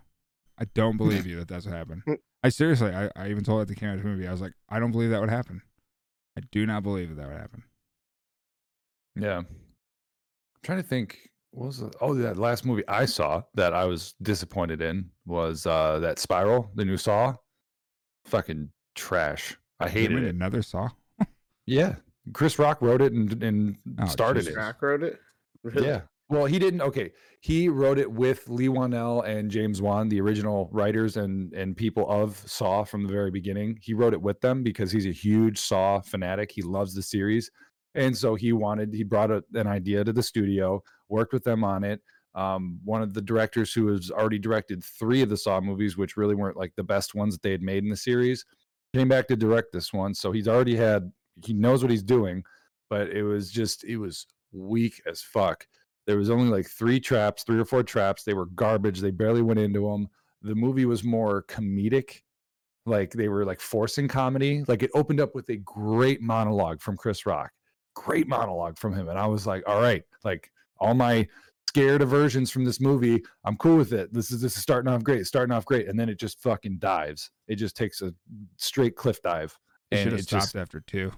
I don't believe you that that's what happened. I seriously, I, I even told it at the camera movie. I was like, I don't believe that would happen. I do not believe that that would happen. yeah. I'm trying to think. What was the, oh that last movie I saw that I was disappointed in was uh that Spiral, the new Saw. Fucking trash. I They hated made it. Another Saw. Yeah, Chris Rock wrote it and and Oh, started Jesus. it. Rock wrote it. Really? Yeah. Well, he didn't. Okay, he wrote it with Leigh Whannell and James Wan, the original writers and and people of Saw from the very beginning. He wrote it with them because he's a huge Saw fanatic. He loves the series, and so he wanted. He brought a, an idea to the studio, worked with them on it. Um, one of the directors who has already directed three of the Saw movies, which really weren't like the best ones that they had made in the series, came back to direct this one. So he's already had. He knows what he's doing, but it was just it was weak as fuck. There was only like three traps, three or four traps. They were garbage. They barely went into them. The movie was more comedic, like they were like forcing comedy. Like it opened up with a great monologue from Chris Rock, great monologue from him, and I was like, all right, like all my scared aversions from this movie, I'm cool with it. This is this is starting off great, starting off great, and then it just fucking dives. It just takes a straight cliff dive. They And should have it stopped just after two.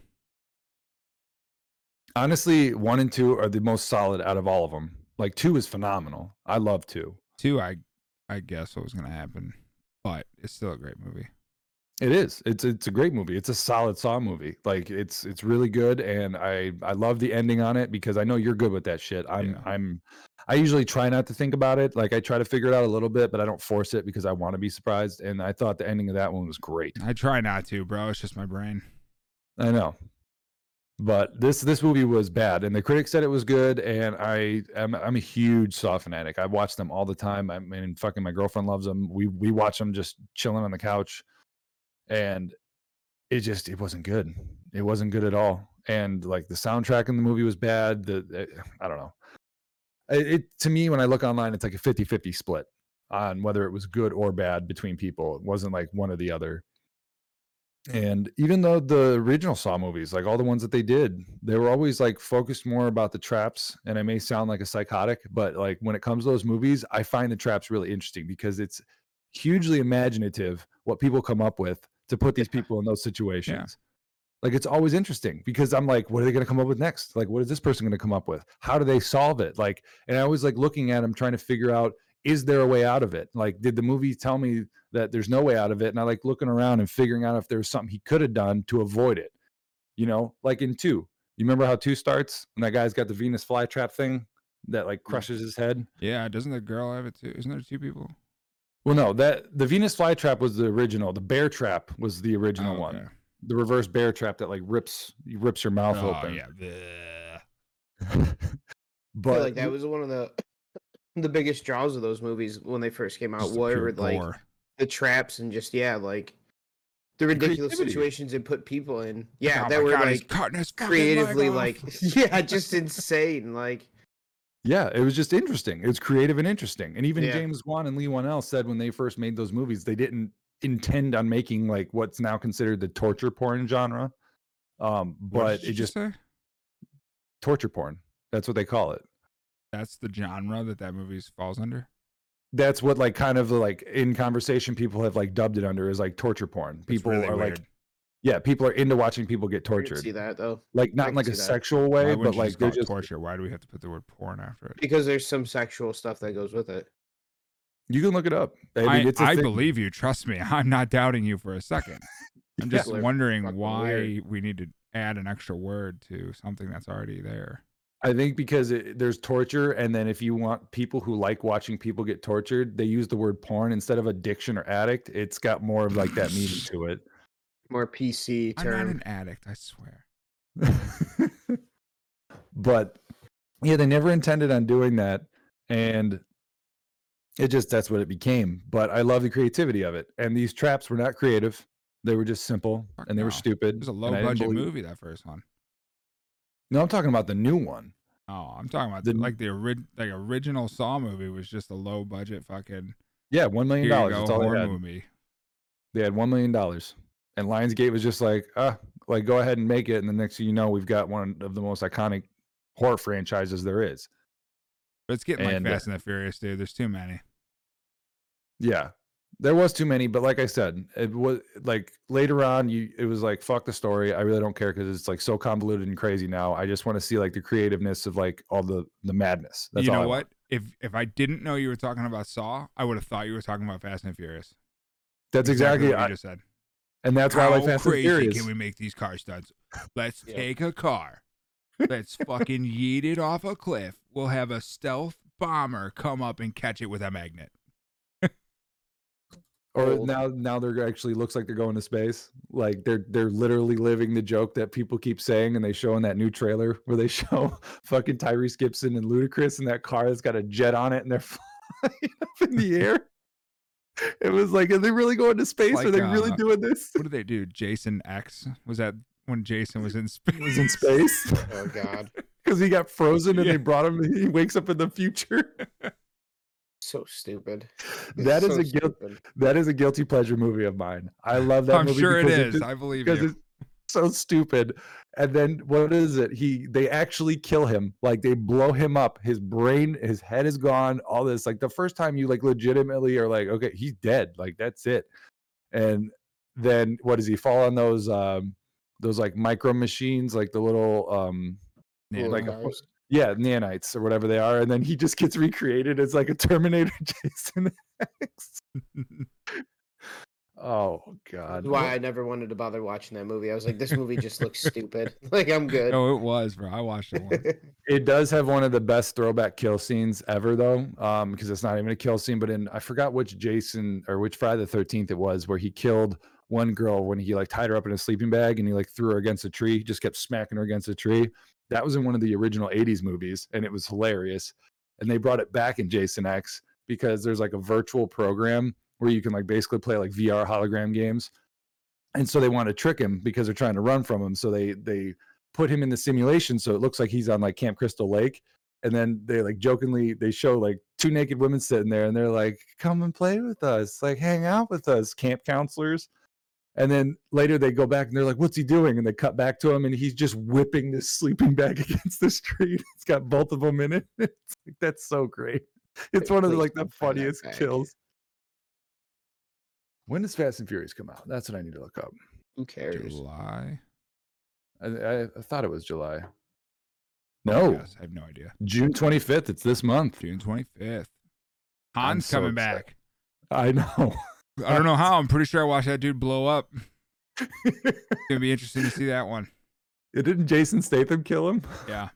honestly, one and two are the most solid out of all of them. Like two is phenomenal. I love two. Two, I I guess what was gonna happen, but it's still a great movie. It is. It's it's a great movie. It's a solid Saw movie. Like it's it's really good, and I I love the ending on it because I know you're good with that shit. I'm Yeah. I'm I usually try not to think about it. Like I try to figure it out a little bit, but I don't force it because I want to be surprised. And I thought the ending of that one was great. I try not to, bro. It's just my brain. I know. But this this movie was bad, and the critics said it was good. And I am I'm a huge Saw fanatic. I watch them all the time. I mean, fucking my girlfriend loves them. We we watch them just chilling on the couch, and it just it wasn't good. It wasn't good at all. And like the soundtrack in the movie was bad. The I don't know. It, it to me when I look online, it's like a 50-50 split on whether it was good or bad between people. It wasn't like one or the other. And even though the original Saw movies, like all the ones that they did, they were always like focused more about the traps. And I may sound like a psychotic, but like when it comes to those movies, I find the traps really interesting because it's hugely imaginative what people come up with to put these people in those situations. Like it's always interesting because I'm like, what are they going to come up with next? Like, what is this person going to come up with? How do they solve it? Like, and I always like looking at them, trying to figure out, is there a way out of it? Like, did the movie tell me that there's no way out of it? And I like looking around and figuring out if there was something he could have done to avoid it. You know, like in two, you remember how two starts when that guy's got the Venus flytrap thing that like mm. crushes his head? Yeah, doesn't the girl have it too? Isn't there two people? Well, no, that the Venus flytrap was the original. The bear trap was the original Oh, one. okay. The reverse bear trap that like rips rips your mouth Oh, open. yeah. bleh. I but feel like that was one of the the biggest draws of those movies when they first came out. Just Were like gore. the traps and just yeah, like the ridiculous creativity. situations it put people in. Yeah, oh that were God, like cutting his fucking leg creatively like yeah, just insane. Like Yeah, it was just interesting. It was creative and interesting. And even Yeah. James Wan and Leigh Whannell said when they first made those movies, they didn't intend on making like what's now considered the torture porn genre. Um, but it just say? torture porn. That's what they call it. That's the genre that that movie falls under. That's what like kind of like in conversation people have like dubbed it under is like torture porn. People really are like weird. Yeah, people are into watching people get I tortured. see that though. Like not in like a that. sexual way, wouldn't but like just they're just torture? Why do we have to put the word porn after it? Because there's some sexual stuff that goes with it. you can look it up. I mean, I, it's a I believe you. Trust me. I'm not doubting you for a second. I'm just People are wondering why weird. we need to add an extra word to something that's already there. I think because it, there's torture, and then if you want people who like watching people get tortured, they use the word porn instead of addiction or addict. It's got more of like that meaning to it. More PC I'm not an addict. I swear. but yeah, they never intended on doing that, and it just that's what it became. But I love the creativity of it, and these traps were not creative; they were just simple Fuck and they were stupid. It was a low budget believe- movie. That first one. No, I'm talking about the new one. Oh, I'm talking about The- the, like the ori- like original Saw movie was just a low budget fucking Yeah, one million dollars. go That's all they had. movie. They had one million dollars, and Lionsgate was just like, ah, like go ahead and make it. And the next thing you know, we've got one of the most iconic horror franchises there is. But it's getting like And, uh, Fast and the Furious, dude. There's too many. Yeah, there was too many, but like I said, it was like later on, you it was like fuck the story. I really don't care because it's like so convoluted and crazy now. I just want to see like the creativeness of like all the the madness. That's you know what? If if I didn't know you were talking about Saw, I would have thought you were talking about Fast and Furious. That's exactly, what I- you just said. And that's why I How like Fast and crazy Furious. can we make these car stunts? Let's Yeah. take a car. Let's fucking yeet it off a cliff. We'll have a stealth bomber come up and catch it with a magnet. Or Old. now, now they're actually looks like they're going to space. Like they're they're literally living the joke that people keep saying, and they show in that new trailer where they show fucking Tyrese Gibson and Ludacris in that car that's got a jet on it, and they're flying up in the air. It was like, are they really going to space? are Like, they really uh, doing this? What did they do? Jason X? Was that when Jason was in space? Was in space Oh god. because he got frozen, and Yeah. they brought him. He wakes up in the future. So stupid. That is So a guilt. That is a guilty pleasure movie of mine. I love that I'm movie. sure it just- I believe you. it's so stupid. And then what is it? He they actually kill him. Like they blow him up. His brain, his head is gone. All this. Like the first time you like legitimately are like, okay, he's dead. Like that's it. And then what does he fall on those um those like micro machines, like the little um Yeah, Little like a yeah, nanites or whatever they are, and then he just gets recreated as like a Terminator Jason X. oh god. That's why I never wanted to bother watching that movie. I was like, this movie just looks stupid. Like I'm good. no, it was, bro. I watched it once. It does have one of the best throwback kill scenes ever, though, um, because it's not even a kill scene. But in I forgot which Jason or which Friday the Thirteenth it was, where he killed one girl when he like tied her up in a sleeping bag and he like threw her against a tree, he just kept smacking her against a tree. That was in one of the original '80s movies, and it was hilarious. And they brought it back in Jason X because there's like a virtual program where you can like basically play like VR hologram games. And so they want to trick him because they're trying to run from him. So they they put him in the simulation so it looks like he's on like Camp Crystal Lake. And then they like jokingly they show like two naked women sitting there and they're like, come and play with us, like hang out with us, camp counselors. And then later they go back and they're like, what's he doing? And they cut back to him and he's just whipping this sleeping bag against the street. It's got both of them in it. It's like that's so great. It's one of the, like the don't bring that funniest kills. When does Fast and Furious come out? That's what I need to look up. Who cares? July. I, I, I thought it was July. Oh, No, I have no idea. June 25th. It's this month. June 25th. Han's so coming excited. back. I know. I don't know how. I'm pretty sure I watched that dude blow up. It's gonna be interesting to see that one. It Didn't Jason Statham kill him? Yeah.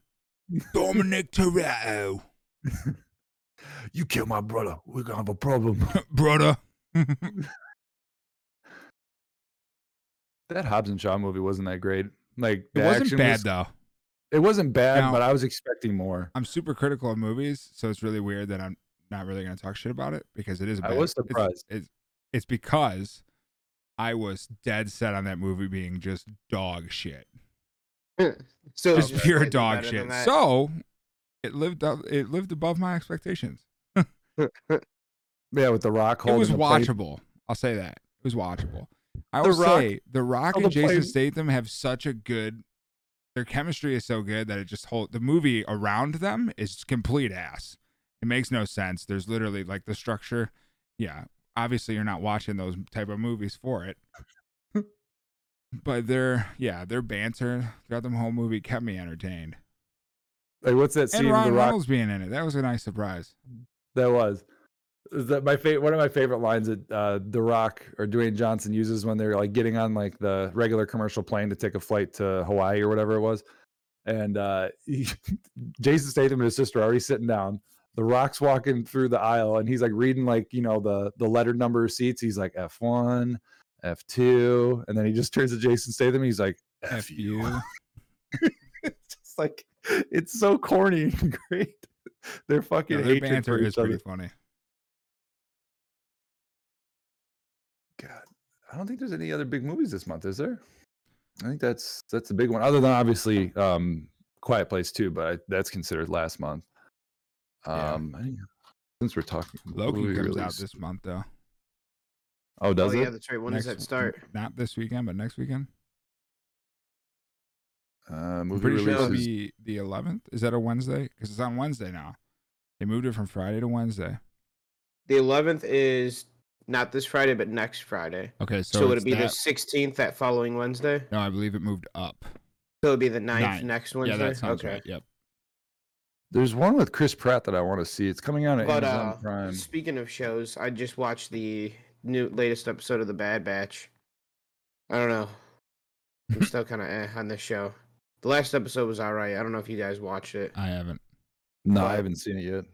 Dominic Toretto, You killed my brother. We're gonna have a problem. brother. That Hobbs and Shaw movie wasn't that great. Like It wasn't bad was- though. It wasn't bad, Now- but I was expecting more. I'm super critical of movies, so it's really weird that I'm not really going to talk shit about it because it is. a I bad- was it's- surprised. It's, it's, because I was dead set on that movie being just dog shit. so Just just pure dog shit. So it lived up it lived above my expectations. Yeah, with the Rock. It was holding the plate. watchable. I'll say that. It was watchable. I The will Rock say The Rock and the Jason plate. Statham have such a good their chemistry is so good that it just hold the movie around them is complete ass. It makes no sense. There's literally like the structure. Yeah. Obviously you're not watching those type of movies for it. but their yeah, their banter throughout the whole movie kept me entertained. Like, what's that scene? And of Ryan the Rock Reynolds being in it. That was a nice surprise. that was. Is that my favorite? One of my favorite lines that uh, The Rock or Dwayne Johnson uses when they're like getting on like the regular commercial plane to take a flight to Hawaii or whatever it was, and uh, he, Jason Statham and his sister are already sitting down. The Rock's walking through the aisle and he's like reading like you know the the letter number of seats. He's like F one, F two, and then he just turns to Jason Statham. He's like F, you. it's just like it's so corny and great. They're fucking their banter for is other. pretty funny. I don't think there's any other big movies this month, is there? I think that's that's the big one, other than obviously um, Quiet Place 2, but I, that's considered last month. Yeah. Um, I think- since we're talking, Loki movie comes out this month though. Oh, does oh it? yeah, that's right. When does that start? Not this weekend, but next weekend. Uh, I'm movie pretty sure it'll be the 11th. Is that a Wednesday? Because it's on Wednesday now. They moved it from Friday to Wednesday. The 11th is not this Friday, but next Friday. Okay, so, So, would it be the 16th that following Wednesday? No, I believe it moved up. So it'd be the 9th, Ninth. next Wednesday. Yeah, that sounds okay. right. Yep. There's one with Chris Pratt that I want to see. It's coming out on But Amazon uh, Prime. speaking of shows, I just watched the new latest episode of The Bad Batch. I don't know. I'm still kind of eh on this show. The last episode was alright. I don't know if you guys watched it. I haven't. No, but- I haven't seen it yet.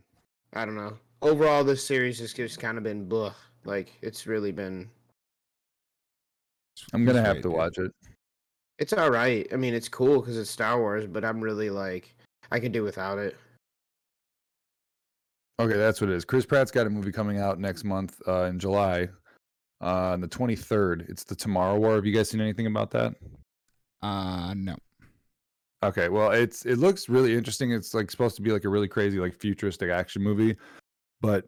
I don't know. Overall, this series has just kind of been blah. Like it's really been. I'm gonna have to watch it. It's all right. I mean, it's cool because it's Star Wars, but I'm really like, I could do without it. Okay, that's what it is. Chris Pratt's got a movie coming out next month uh, in July, uh, on the 23rd. It's the Tomorrow War. Have you guys seen anything about that? Uh, no. Okay, well, it's it looks really interesting. It's like supposed to be like a really crazy, like futuristic action movie, but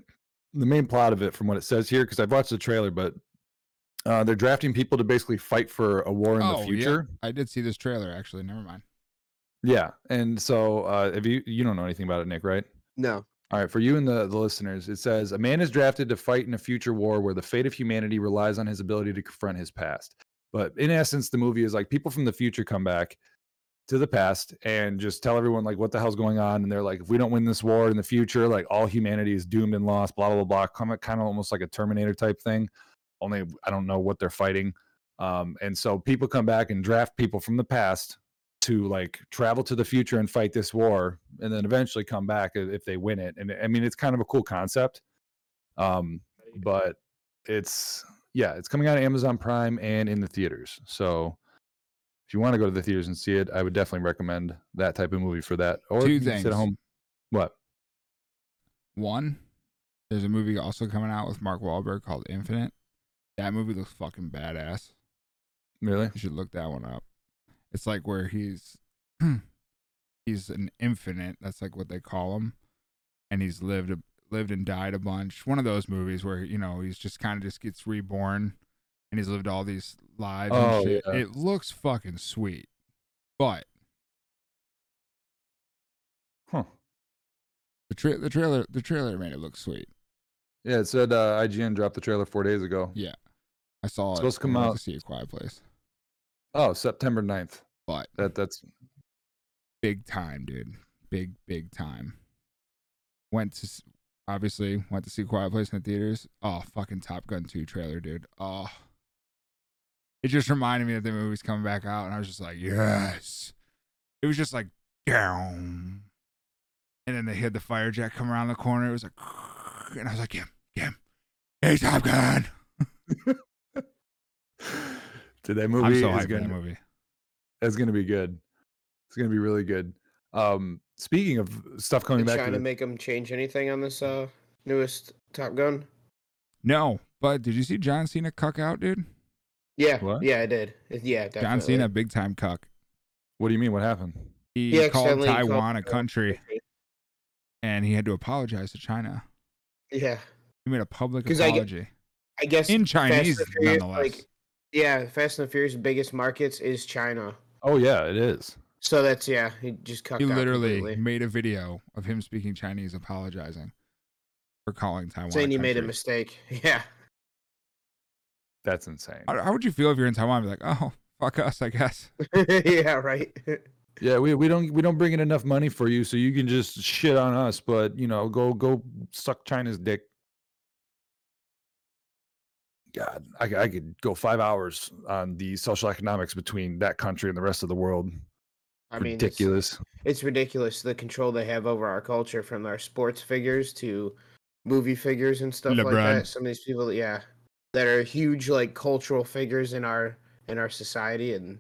the main plot of it, from what it says here, because I've watched the trailer, but uh, they're drafting people to basically fight for a war in oh, the future. Yeah. I did see this trailer actually. Never mind. Yeah, and so uh, if you you don't know anything about it, Nick, right? No. All right, for you and the, the listeners, it says a man is drafted to fight in a future war where the fate of humanity relies on his ability to confront his past. But in essence, the movie is like people from the future come back to the past and just tell everyone like what the hell's going on. And they're like, if we don't win this war in the future, like all humanity is doomed and lost, blah, blah, blah, blah. Kind of almost like a Terminator type thing. Only I don't know what they're fighting. Um, and so people come back and draft people from the past to like travel to the future and fight this war and then eventually come back if they win it and i mean it's kind of a cool concept um but it's yeah it's coming out of amazon prime and in the theaters so if you want to go to the theaters and see it i would definitely recommend that type of movie for that or Two you can sit at home what One, there's a movie also coming out with Mark Wahlberg called Infinite. That movie looks fucking badass. really You should look that one up. It's like where he's he's an infinite. That's like what they call him, and he's lived lived and died a bunch. One of those movies where you know he's just kind of just gets reborn, and he's lived all these lives. Oh, and shit. yeah. It looks fucking sweet, but huh the tra- the trailer the trailer made it look sweet. yeah it said uh, ign dropped the trailer four days ago Yeah, I saw it. Supposed to come out- to see a quiet place, oh september 9th but that that's big time, dude. Big, big time. Went to s- obviously went to see Quiet Place in the theaters. Oh, fucking Top Gun 2 trailer, dude. Oh. It just reminded me that the movie's coming back out, and I was just like, yes. It was just like, down. And then they had the fire jet come around the corner. It was like, and I was like, Kim, Kim, hey, Top Gun. Dude, that movie I'm so is hyped gonna that movie. It's gonna be good. It's gonna be really good. Um, speaking of stuff coming They back, trying to to the, make them change anything on this uh newest Top Gun? No, but did you see John Cena cuck out, dude? Yeah, What? yeah, I did. Yeah, definitely. John Cena, big time cuck. What do you mean? What happened? He, He called accidentally called Taiwan a country, and he had to apologize to China. Yeah, He made a public I apology I guess in Chinese, Furious, nonetheless. like, yeah, Fast and the Furious biggest markets is China. Oh yeah, it is. So that's yeah, he just cut he literally completely. made a video of him speaking Chinese, apologizing for calling Taiwan. saying he made a mistake. Yeah, That's insane. How, how would you feel if you're in Taiwan? Be like, oh, fuck us, I guess. yeah, right. Yeah, we, we don't we don't bring in enough money for you, so you can just shit on us. But you know, go go suck China's dick. God, I, I could go five hours on the social economics between that country and the rest of the world. I mean, it's- Ridiculous. It's, ridiculous the control they have over our culture, from our sports figures to movie figures and stuff like LeBron. that. Some of these people, yeah, that are huge like cultural figures in our in our society, and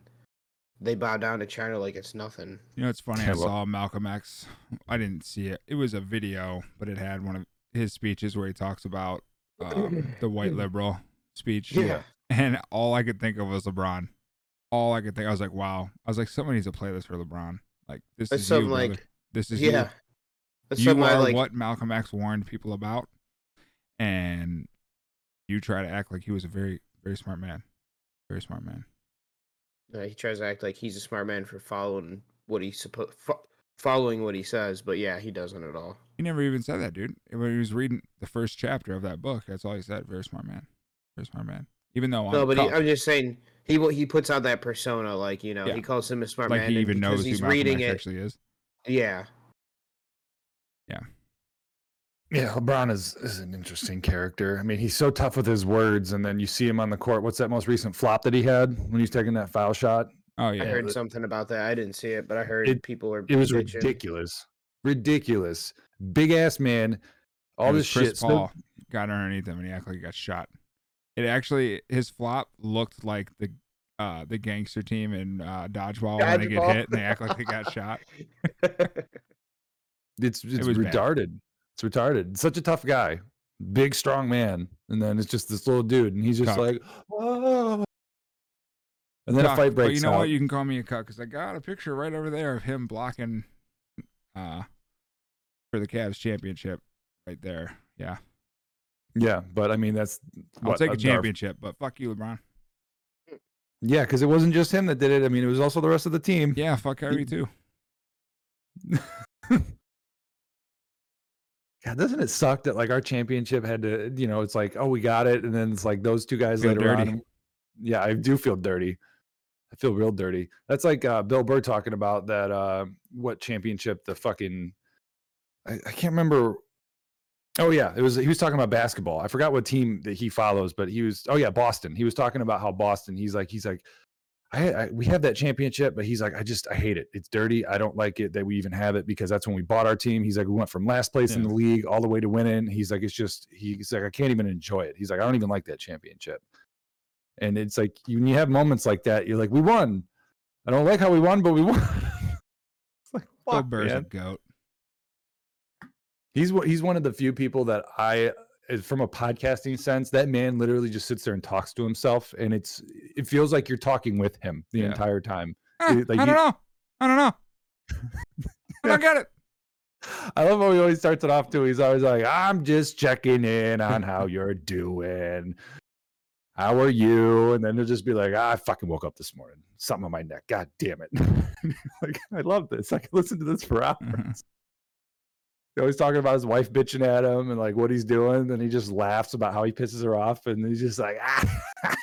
they bow down to China like it's nothing. You know, it's funny. I saw Malcolm X. I didn't see it. It was a video, but it had one of his speeches where he talks about um, the white liberal speech. Yeah. And all I could think of was LeBron. All I could think, I was like, wow. I was like, someone needs to play this for LeBron. Like, this That's is you, something brother. like This is yeah. That's you. You something I are like. what Malcolm X warned people about, and you try to act like he was a very, very smart man. Very smart man. Uh, he tries to act like he's a smart man for following what he supposed fo- following what he says, but yeah, he doesn't at all. He never even said that, dude. When he was reading the first chapter of that book, that's all he said. Very smart man. Very smart man. Even though No, on but he, I'm just saying he he puts out that persona, like you know, Yeah. he calls him a smart like man, he even knows who he's Malcolm reading X it. actually is. Yeah, Yeah, LeBron is is an interesting character. I mean, he's so tough with his words, and then you see him on the court. What's that most recent flop that he had when he's taking that foul shot? Oh yeah, I heard something about that. I didn't see it, but I heard It- people were. It was bitching. ridiculous, ridiculous. Big ass man, all this Chris shit. so- got underneath him and he acted like he got shot. It actually his flop looked like the uh the gangster team in uh dodgeball, when they get hit and they act like they got shot. It's it's was bad. Retarded. It's retarded. Such a tough guy, big strong man, and then it's just this little dude, and he's just like, "Whoa." and then Cuck, a fight breaks But you know out. what? You can call me a cuck because I got a picture right over there of him blocking uh for the Cavs championship right there. Yeah. yeah, but I mean that's I'll what, take a championship, but fuck you, LeBron. Yeah, because it wasn't just him that did it. I mean, it was also the rest of the team. Yeah, fuck Kyrie too. God, doesn't it suck that like our championship had to, you know, it's like, oh, we got it, and then it's like those two guys Feel later dirty. on. Yeah, I do feel dirty. I feel real dirty. That's like uh, Bill Burr talking about that. Uh, what championship? The fucking, I, I can't remember. Oh yeah, it was. He was talking about basketball. I forgot what team that he follows, but he was. Oh yeah, Boston. He was talking about how Boston. He's like, he's like, I, I we have that championship, but he's like, I just I hate it. It's dirty. I don't like it that we even have it because that's when we bought our team. He's like, we went from last place in the league all the way to winning. He's like, it's just he's like, I can't even enjoy it. He's like, I don't even like that championship. And it's like you, when you have moments like that, you're like, we won. I don't like how we won, but we won. it's like, Bill fuck, Burr's a goat. He's one- he's one of the few people that I, from a podcasting sense, that man literally just sits there and talks to himself, and it's it feels like you're talking with him the Yeah. entire time. Eh, like I don't you- know. I don't know. I don't get it. I love how he always starts it off too. He's always like, "I'm just checking in on how you're doing. How are you?" And then he'll just be like, ah, "I fucking woke up this morning, something on my neck. God damn it!" like I love this. I can listen to this for hours. Mhm. He's always talking about his wife bitching at him and like what he's doing, and he just laughs about how he pisses her off, and he's just like, ah,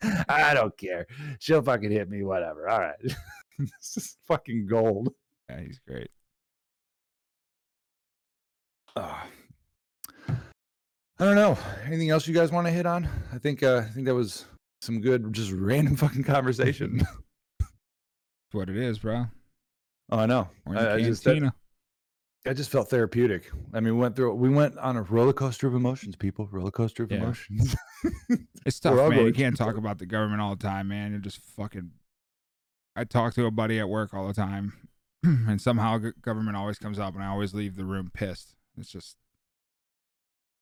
"I don't care. She'll fucking hit me, whatever. All right." this is fucking gold. Yeah, he's great. Uh, I don't know. Anything else you guys want to hit on? I think uh, I think that was some good, just random fucking conversation. What it is, bro. oh, I know. We're in the I, I just that. I just felt therapeutic. I mean, we went through. We went on a roller coaster of emotions, people. Roller coaster of Yeah. emotions. It's tough, man. You can't talk about the government all the time, man. You're just fucking. I talk to a buddy at work all the time, and somehow government always comes up, and I always leave the room pissed. It's just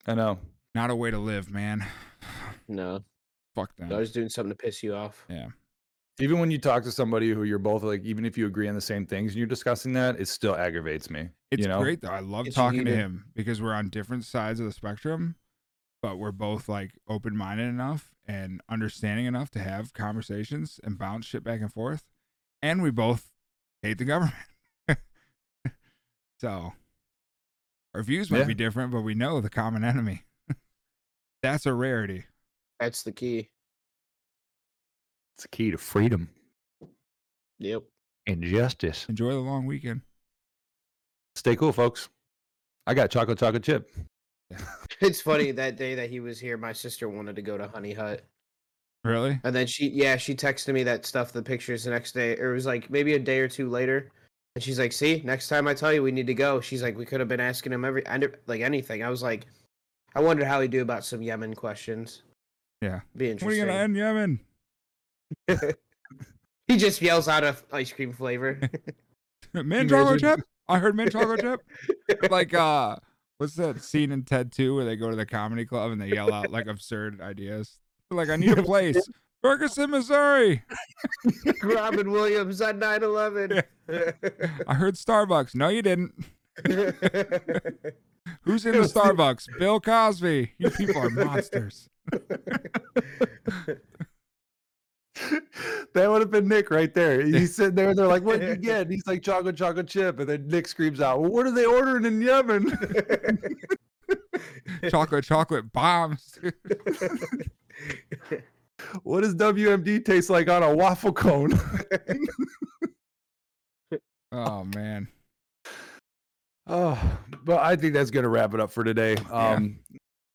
I know. not a way to live, man. No, Fuck them. I was doing something to piss you off. yeah. Even when you talk to somebody who you're both like, even if you agree on the same things and you're discussing that, it still aggravates me. It's you know? great though. I love Gets you talking to heated. him because we're on different sides of the spectrum, but we're both like open minded enough and understanding enough to have conversations and bounce shit back and forth. And we both hate the government. so our views might Yeah. be different, but we know the common enemy. That's a rarity. That's the key. It's a key to freedom Yep. and justice. Enjoy the long weekend. Stay cool, folks. I got chocolate chocolate chip. It's funny that day that he was here, my sister wanted to go to Honey Hut. Really? And then she, yeah, she texted me that stuff, the pictures the next day, or it was like maybe a day or two later. And she's like, "See, next time I tell you we need to go." She's like, "We could have been asking him every, and like anything." I was like, I wondered how he'd do about some Yemen questions. Yeah. Be When are you gonna end Yemen? he just yells out a ice cream flavor. mint chocolate chip? I heard mint chocolate chip. like uh what's that scene in Ted 2 where they go to the comedy club and they yell out like absurd ideas? They're like, I need a place. Ferguson, Missouri. Robin Williams on 9/11. I heard Starbucks. No, you didn't. Who's in the Starbucks? Bill Cosby. You people are monsters. that would have been Nick right there. He's sitting there. And they're like, "What did you get?" And he's like, "Chocolate chocolate chip." And then Nick screams out, "Well, what are they ordering in Yemen?" Chocolate, chocolate bombs. what does WMD taste like on a waffle cone? oh man. Oh, but I think that's gonna wrap it up for today. Yeah. Um,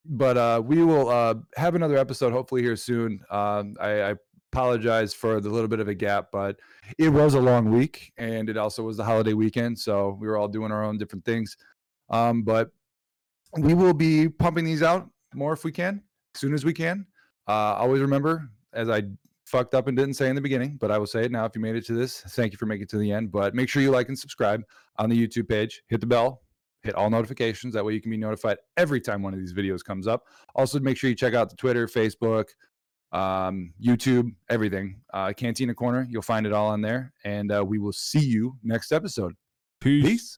but uh, we will uh, have another episode hopefully here soon. Um, I, I apologize for the little bit of a gap, but it was a long week, and it also was the holiday weekend, so we were all doing our own different things. Um, but we will be pumping these out more if we can, as soon as we can. Uh, always remember, as I fucked up and didn't say in the beginning, but I will say it now. If you made it to this, thank you for making it to the end. But make sure you like and subscribe on the YouTube page. Hit the bell, hit all notifications. That way you can be notified every time one of these videos comes up. Also, make sure you check out the Twitter, Facebook, um, YouTube, everything. Uh, Cantina Corner, you'll find it all on there. And uh, we will see you next episode. Peace. Peace.